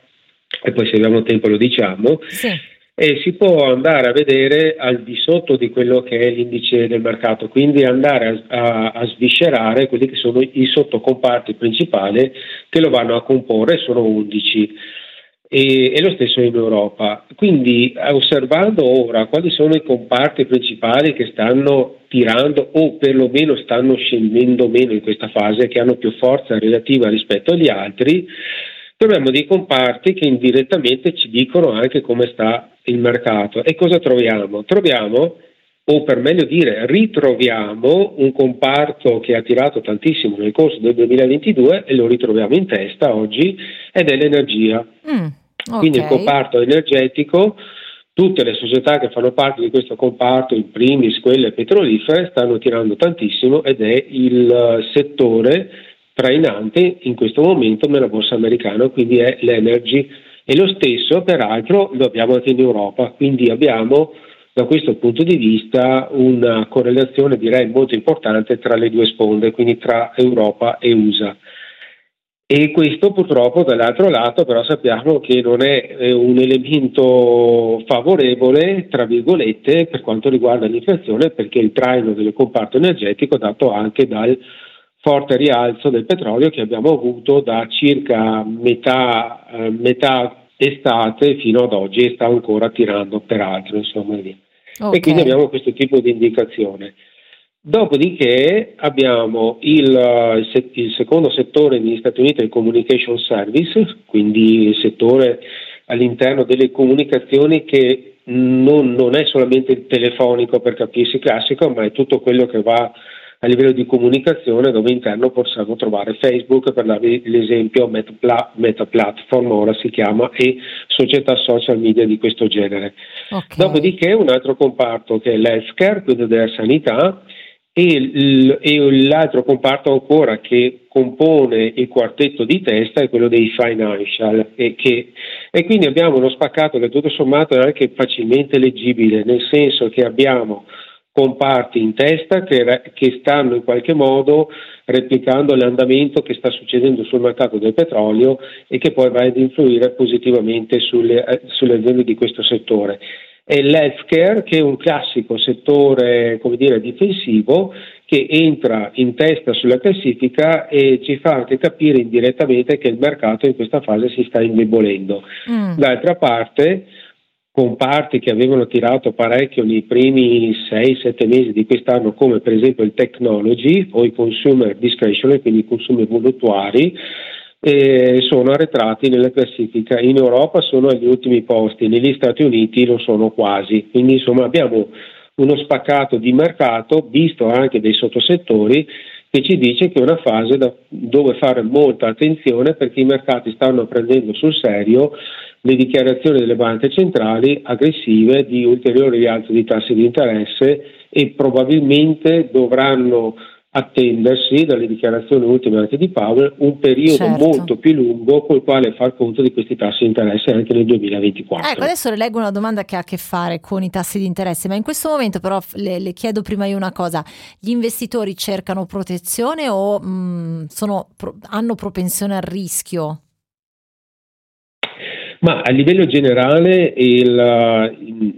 e poi se abbiamo tempo lo diciamo, sì. e si può andare a vedere al di sotto di quello che è l'indice del mercato, quindi andare a, a, a sviscerare quelli che sono i sottocomparti principali che lo vanno a comporre, sono 11 e, e, lo stesso in Europa. Quindi osservando ora quali sono i comparti principali che stanno tirando o perlomeno stanno scendendo meno in questa fase, che hanno più forza relativa rispetto agli altri, troviamo dei comparti che indirettamente ci dicono anche come sta il mercato. E cosa troviamo? Troviamo o per meglio dire ritroviamo un comparto che ha tirato tantissimo nel corso del 2022 e lo ritroviamo in testa oggi ed è l'energia. Mm, okay. Quindi il comparto energetico, tutte le società che fanno parte di questo comparto, in primis quelle petrolifere, stanno tirando tantissimo ed è il settore trainante in questo momento nella borsa americana, quindi è l'energy e lo stesso peraltro lo abbiamo anche in Europa, quindi abbiamo da questo punto di vista una correlazione direi molto importante tra le due sponde, quindi tra Europa e USA. E questo purtroppo dall'altro lato però sappiamo che non è un elemento favorevole, tra virgolette, per quanto riguarda l'inflazione, perché il traino del comparto energetico è dato anche dal forte rialzo del petrolio che abbiamo avuto da circa metà, eh, metà estate fino ad oggi e sta ancora tirando peraltro, insomma, via. Okay. E quindi abbiamo questo tipo di indicazione. Dopodiché abbiamo il, il, secondo settore negli Stati Uniti, il Communication Service, quindi il settore all'interno delle comunicazioni che non, non, è solamente il telefonico per capirsi classico, ma è tutto quello che va a livello di comunicazione dove interno possiamo trovare Facebook per darvi l'esempio Meta, Meta Platform ora si chiama e società social media di questo genere. Okay. Dopodiché un altro comparto che è l'healthcare, quindi della sanità e, l'altro comparto ancora che compone il quartetto di testa è quello dei financial e, che, e quindi abbiamo uno spaccato che tutto sommato è anche facilmente leggibile, nel senso che abbiamo comparti in testa che, che, stanno in qualche modo replicando l'andamento che sta succedendo sul mercato del petrolio e che poi va ad influire positivamente sulle, eh, sulle aziende di questo settore. E l'healthcare che è un classico settore come dire, difensivo che entra in testa sulla classifica e ci fa anche capire indirettamente che il mercato in questa fase si sta indebolendo. Mm. D'altra parte comparti che avevano tirato parecchio nei primi 6-7 mesi di quest'anno, come per esempio il technology o i consumer discretionary, quindi i consumi voluttuari, eh, sono arretrati nella classifica. In Europa sono agli ultimi posti, negli Stati Uniti lo sono quasi. Quindi insomma abbiamo uno spaccato di mercato, visto anche dei sottosettori, che ci dice che è una fase da, dove fare molta attenzione perché i mercati stanno prendendo sul serio le dichiarazioni delle banche centrali aggressive di ulteriori rialzi di tassi di interesse e probabilmente dovranno attendersi dalle dichiarazioni ultime anche di Powell un periodo certo. molto più lungo col quale far conto di questi tassi di interesse anche nel 2024. Ecco, adesso le leggo una domanda che ha a che fare con i tassi di interesse, ma in questo momento però le, le chiedo prima io una cosa, gli investitori cercano protezione o mh, mm, sono, hanno propensione al rischio? Ma a livello generale il,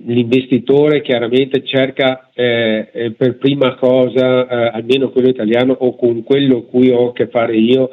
l'investitore chiaramente cerca eh, eh, per prima cosa, eh, almeno quello italiano o con quello cui ho a che fare io,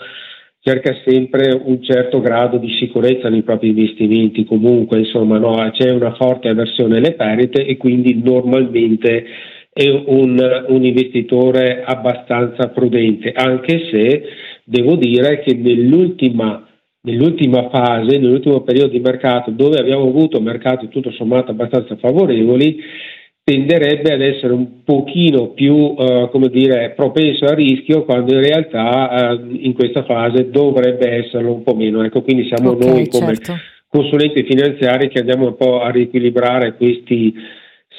cerca sempre un certo grado di sicurezza nei propri investimenti, comunque insomma no, c'è una forte avversione alle perdite e quindi normalmente è un, un investitore abbastanza prudente, anche se devo dire che nell'ultima nell'ultima fase, nell'ultimo periodo di mercato, dove abbiamo avuto mercati tutto sommato abbastanza favorevoli, tenderebbe ad essere un pochino più eh, come dire, propenso al rischio quando in realtà eh, in questa fase dovrebbe esserlo un po' meno. Ecco, quindi siamo okay, noi come certo. consulenti finanziari che andiamo un po' a riequilibrare questi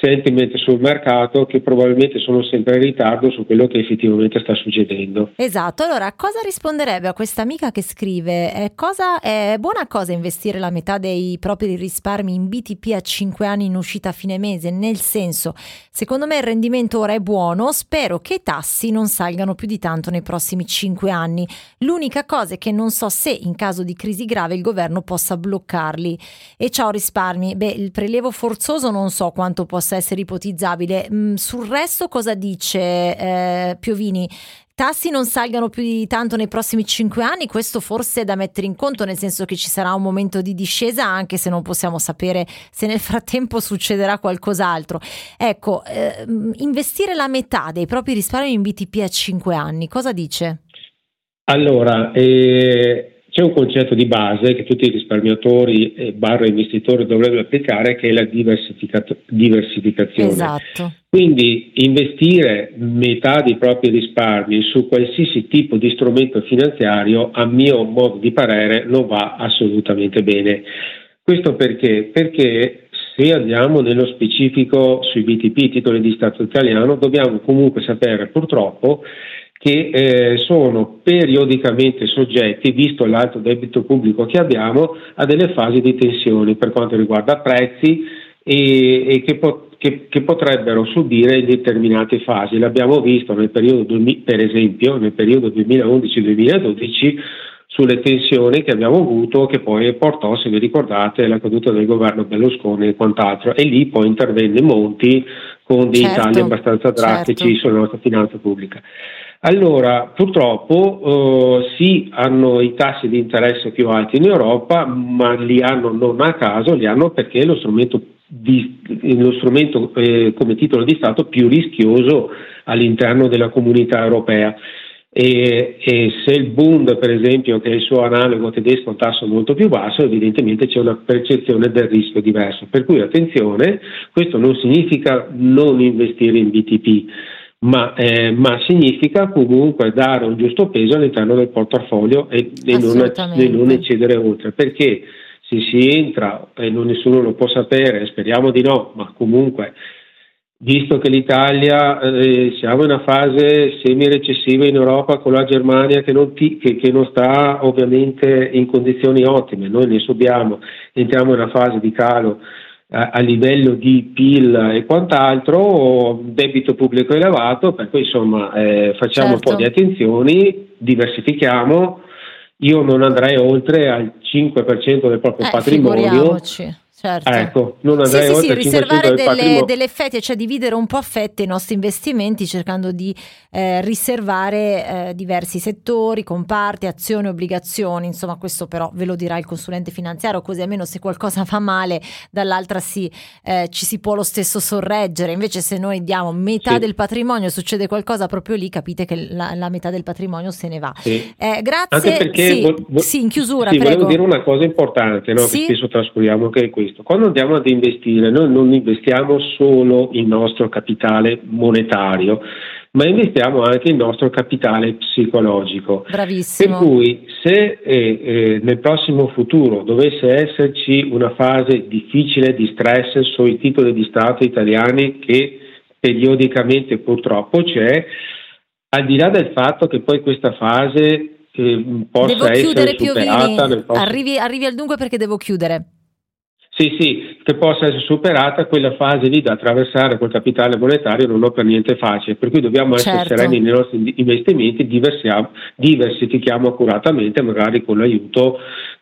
sentiment sul mercato che probabilmente sono sempre in ritardo su quello che effettivamente sta succedendo. Esatto, allora cosa risponderebbe a questa amica che scrive è, cosa, è buona cosa investire la metà dei propri risparmi in BTP a 5 anni in uscita a fine mese? Nel senso, secondo me il rendimento ora è buono, spero che i tassi non salgano più di tanto nei prossimi 5 anni. L'unica cosa è che non so se in caso di crisi grave il governo possa bloccarli. E ciao risparmi, beh il prelievo forzoso non so quanto possa possa essere ipotizzabile. Mm, sul resto cosa dice eh, Piovini? tassi non salgano più di tanto nei prossimi cinque anni, questo forse è da mettere in conto, nel senso che ci sarà un momento di discesa, anche se non possiamo sapere se nel frattempo succederà qualcos'altro. Ecco, eh, investire la metà dei propri risparmi in BTP a cinque anni, cosa dice? Allora, eh, c'è un concetto di base che tutti i risparmiatori e barra investitori dovrebbero applicare che è la diversificazione. Esatto. Quindi investire metà dei propri risparmi su qualsiasi tipo di strumento finanziario, a mio modo di parere, non va assolutamente bene. Questo perché? Perché se andiamo nello specifico sui BTP, titoli di Stato italiano, dobbiamo comunque sapere purtroppo che eh, sono periodicamente soggetti, visto l'alto debito pubblico che abbiamo, a delle fasi di tensione per quanto riguarda prezzi e, e che, po- che, che, potrebbero subire in determinate fasi. L'abbiamo visto nel periodo, per esempio, nel periodo 2011-2012 sulle tensioni che abbiamo avuto che poi portò, se vi ricordate, alla caduta del governo Berlusconi e quant'altro e lì poi intervenne Monti con dei certo, tagli abbastanza drastici certo. sulla nostra finanza pubblica. Allora, purtroppo eh, sì, hanno i tassi di interesse più alti in Europa, ma li hanno non a caso, li hanno perché è lo strumento, di, lo strumento eh, come titolo di Stato più rischioso all'interno della comunità europea. e, e, se il Bund, per esempio, che è il suo analogo tedesco, ha un tasso molto più basso, evidentemente c'è una percezione del rischio diverso. Per cui attenzione, questo non significa non investire in BTP. Ma, eh, ma, significa comunque dare un giusto peso all'interno del portafoglio e, e, non, e non eccedere oltre, perché se si entra e non nessuno lo può sapere, speriamo di no, ma comunque visto che l'Italia eh, siamo in una fase semi-recessiva in Europa con la Germania che non, ti, che, che non, sta ovviamente in condizioni ottime, noi ne subiamo, entriamo in una fase di calo a, a livello di PIL e quant'altro, debito pubblico elevato, per cui insomma eh, facciamo certo. un po' di certo. attenzioni, diversifichiamo, io non andrei oltre al 5% del proprio eh, patrimonio certo. Ecco, non sì, sì, sì, riservare delle, delle, fette, cioè dividere un po' a fette i nostri investimenti cercando di eh, riservare eh, diversi settori, comparti, azioni, obbligazioni, insomma questo però ve lo dirà il consulente finanziario, così almeno se qualcosa va male dall'altra si, eh, ci si può lo stesso sorreggere, invece se noi diamo metà sì. del patrimonio succede qualcosa proprio lì, capite che la, la metà del patrimonio se ne va. Sì. Eh, grazie. Anche perché sì, vo- vo- in chiusura, sì, prego. volevo dire una cosa importante, no? che spesso trascuriamo che è questo. Quando andiamo ad investire, noi non investiamo solo il nostro capitale monetario, ma investiamo anche il nostro capitale psicologico. Bravissimo. Per cui se eh, eh, nel prossimo futuro dovesse esserci una fase difficile di stress sui titoli di Stato italiani che periodicamente purtroppo c'è, al di là del fatto che poi questa fase eh, possa devo essere superata prossimo... arrivi, arrivi al dunque perché devo chiudere. Sì, sì, che possa essere superata quella fase lì da attraversare col capitale monetario non è per niente facile, per cui dobbiamo essere certo. sereni nei nostri investimenti, diversifichiamo accuratamente, magari con l'aiuto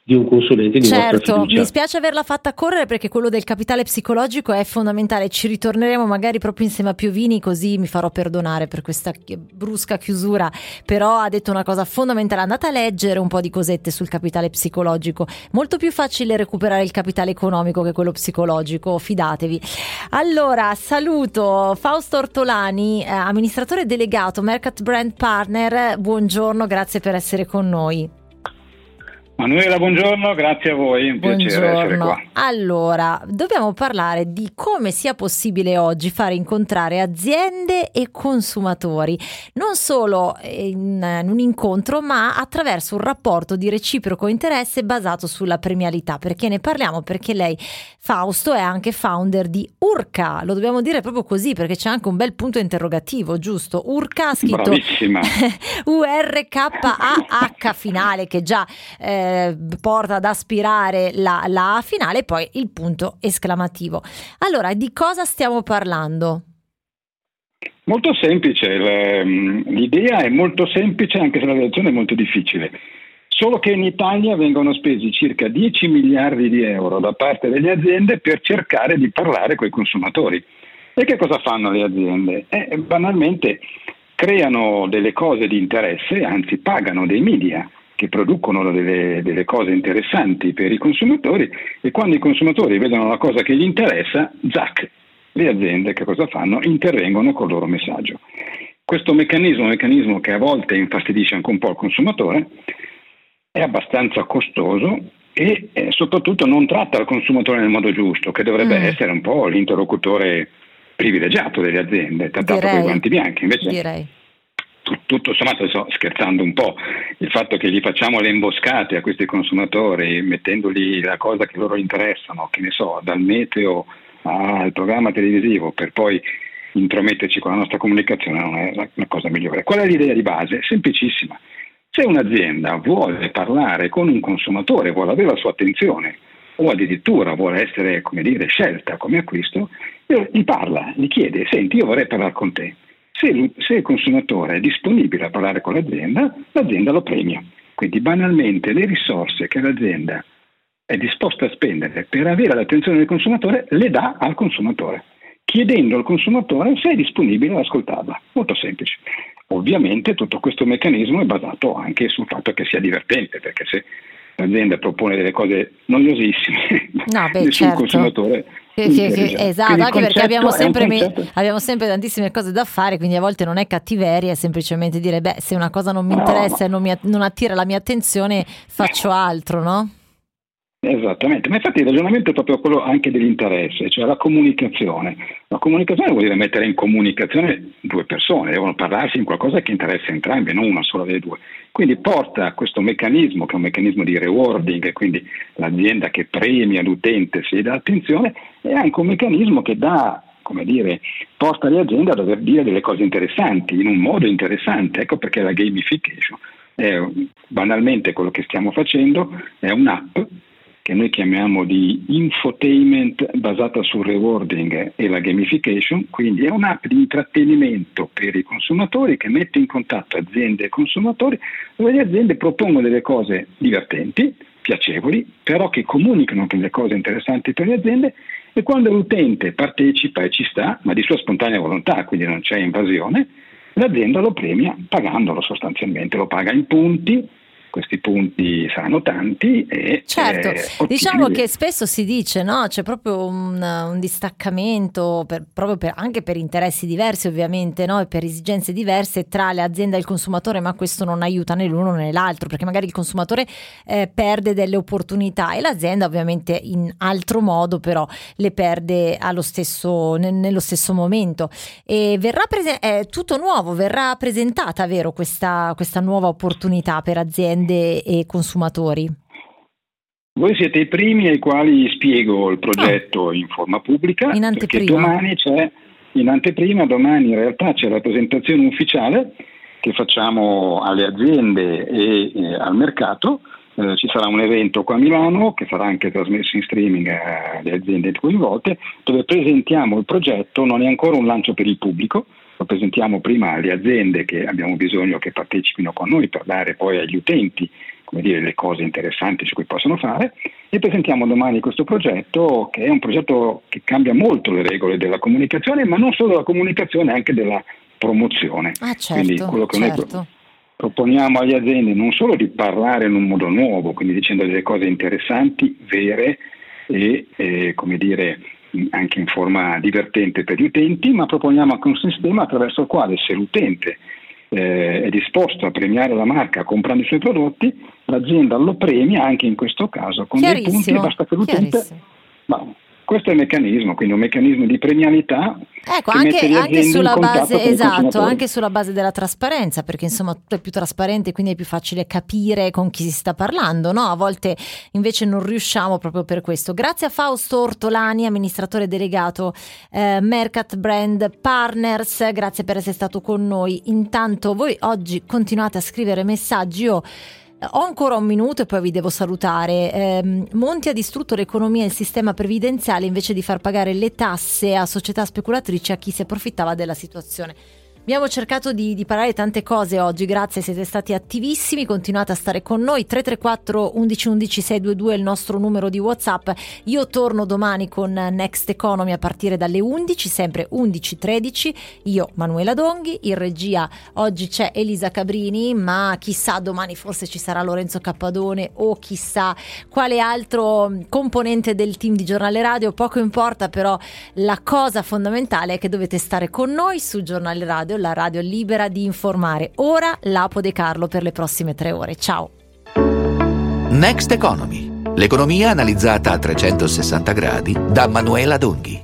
di un consulente di certo, mi spiace averla fatta correre perché quello del capitale psicologico è fondamentale. Ci ritorneremo magari proprio insieme a Piovini così mi farò perdonare per questa brusca chiusura. Però ha detto una cosa fondamentale andate a leggere un po' di cosette sul capitale psicologico. Molto più facile recuperare il capitale economico che quello psicologico fidatevi. Allora saluto Fausto Ortolani eh, amministratore delegato Mercat Brand Partner. Buongiorno grazie per essere con noi Manuela, buongiorno, grazie a voi, un buongiorno. piacere essere qua. Allora, dobbiamo parlare di come sia possibile oggi fare incontrare aziende e consumatori, non solo in, in un incontro, ma attraverso un rapporto di reciproco interesse basato sulla premialità. Perché ne parliamo? Perché lei, Fausto, è anche founder di Urca, lo dobbiamo dire proprio così perché c'è anche un bel punto interrogativo, giusto? Urca ha scritto U-R-K-A-H [laughs] finale che già... Eh, eh, porta ad aspirare la, la finale e poi il punto esclamativo. Allora, di cosa stiamo parlando? Molto semplice, ehm, l'idea è molto semplice anche se la redazione è molto difficile. Solo che in Italia vengono spesi circa 10 miliardi di euro da parte delle aziende per cercare di parlare con i consumatori. E che cosa fanno le aziende? Eh, banalmente creano delle cose di interesse, anzi pagano dei media che producono delle, delle, cose interessanti per i consumatori e quando i consumatori vedono la cosa che gli interessa, zac, le aziende che cosa fanno? Intervengono col loro messaggio. Questo meccanismo, meccanismo che a volte infastidisce anche un po' il consumatore, è abbastanza costoso e eh, soprattutto non tratta il consumatore nel modo giusto, che dovrebbe mm. essere un po' l'interlocutore privilegiato delle aziende, trattato con i guanti bianchi. Invece, Direi tutto sommato, so, scherzando un po', il fatto che gli facciamo le imboscate a questi consumatori, mettendogli la cosa che loro interessano, che ne so, dal meteo al programma televisivo, per poi intrometterci con la nostra comunicazione, non è la, la cosa migliore. Qual è l'idea di base? Semplicissima. Se un'azienda vuole parlare con un consumatore, vuole avere la sua attenzione, o addirittura vuole essere, come dire, scelta come acquisto, gli parla, gli chiede, senti, io vorrei parlare con te se, se il consumatore è disponibile a parlare con l'azienda, l'azienda lo premia. Quindi banalmente le risorse che l'azienda è disposta a spendere per avere l'attenzione del consumatore le dà al consumatore, chiedendo al consumatore se è disponibile ad ascoltarla. Molto semplice. Ovviamente tutto questo meccanismo è basato anche sul fatto che sia divertente, perché se l'azienda propone delle cose noiosissime, no, beh, nessun certo. consumatore Che, che, che, esatto, anche perché abbiamo sempre, concetto... abbiamo sempre, tantissime cose da fare, quindi a volte non è cattiveria, è semplicemente dire, beh, se una cosa non mi interessa e non, non attira la mia attenzione, faccio altro, no? Esattamente, ma infatti il ragionamento è proprio quello anche dell'interesse, cioè la comunicazione. La comunicazione vuol dire mettere in comunicazione due persone, devono parlarsi in qualcosa che interessa entrambi, non una sola delle due. Quindi porta a questo meccanismo, che è un meccanismo di rewarding, quindi l'azienda che premia l'utente se gli dà attenzione, è anche un meccanismo che dà come dire, porta le aziende a dover dire delle cose interessanti, in un modo interessante. Ecco perché la gamification è banalmente quello che stiamo facendo, è un'app che noi chiamiamo di infotainment basata sul rewarding e la gamification, quindi è un'app di intrattenimento per i consumatori che mette in contatto aziende e consumatori dove le aziende propongono delle cose divertenti, piacevoli, però che comunicano delle cose interessanti per le aziende e quando l'utente partecipa e ci sta, ma di sua spontanea volontà, quindi non c'è invasione, l'azienda lo premia pagandolo sostanzialmente, lo paga in punti questi punti saranno tanti e certo, eh, diciamo che spesso si dice no, c'è proprio un, un distaccamento per, proprio per, anche per interessi diversi ovviamente no? e per esigenze diverse tra le aziende e il consumatore ma questo non aiuta né l'uno né l'altro perché magari il consumatore eh, perde delle opportunità e l'azienda ovviamente in altro modo però le perde stesso, ne, nello stesso momento. E verrà prese- è tutto nuovo verrà presentata vero questa, questa nuova opportunità per aziende aziende e consumatori? Voi siete i primi ai quali spiego il progetto oh. in forma pubblica. In anteprima. domani c'è, in anteprima, domani in realtà c'è la presentazione ufficiale che facciamo alle aziende e eh, al mercato. Eh, ci sarà un evento qua a Milano che sarà anche trasmesso in streaming alle aziende coinvolte dove presentiamo il progetto, non è ancora un lancio per il pubblico, lo presentiamo prima alle aziende che abbiamo bisogno che partecipino con noi per dare poi agli utenti come dire, le cose interessanti su cui possono fare e presentiamo domani questo progetto che è un progetto che cambia molto le regole della comunicazione ma non solo della comunicazione anche della promozione. Ah, certo, quindi quello che certo. noi proponiamo alle aziende non solo di parlare in un modo nuovo, quindi dicendo delle cose interessanti, vere e eh, come dire anche in forma divertente per gli utenti, ma proponiamo anche un sistema attraverso il quale se l'utente eh, è disposto a premiare la marca comprando i suoi prodotti, l'azienda lo premia anche in questo caso con dei punti e basta che l'utente... Questo è il meccanismo, quindi un meccanismo di premialità. Ecco, anche, anche sulla base, esatto, anche sulla base della trasparenza, perché insomma tutto è più trasparente, quindi è più facile capire con chi si sta parlando, no? A volte invece non riusciamo proprio per questo. Grazie a Fausto Ortolani, amministratore delegato eh, Mercat Brand Partners, grazie per essere stato con noi. Intanto voi oggi continuate a scrivere messaggi, io ho ancora un minuto e poi vi devo salutare. Eh, Monti ha distrutto l'economia e il sistema previdenziale invece di far pagare le tasse a società speculatrici a chi si approfittava della situazione. Abbiamo cercato di, di, parlare tante cose oggi, grazie, siete stati attivissimi, continuate a stare con noi, 334 1111 622 è il nostro numero di Whatsapp, io torno domani con Next Economy a partire dalle 11, sempre 11.13, io Manuela Donghi, in regia oggi c'è Elisa Cabrini, ma chissà domani forse ci sarà Lorenzo Cappadone o chissà quale altro componente del team di Giornale Radio, poco importa però la cosa fondamentale è che dovete stare con noi su Giornale Radio Radio, la radio libera di informare. Ora Lapo De Carlo per le prossime tre ore. Ciao. Next Economy. L'economia analizzata a 360 gradi da Manuela Donghi.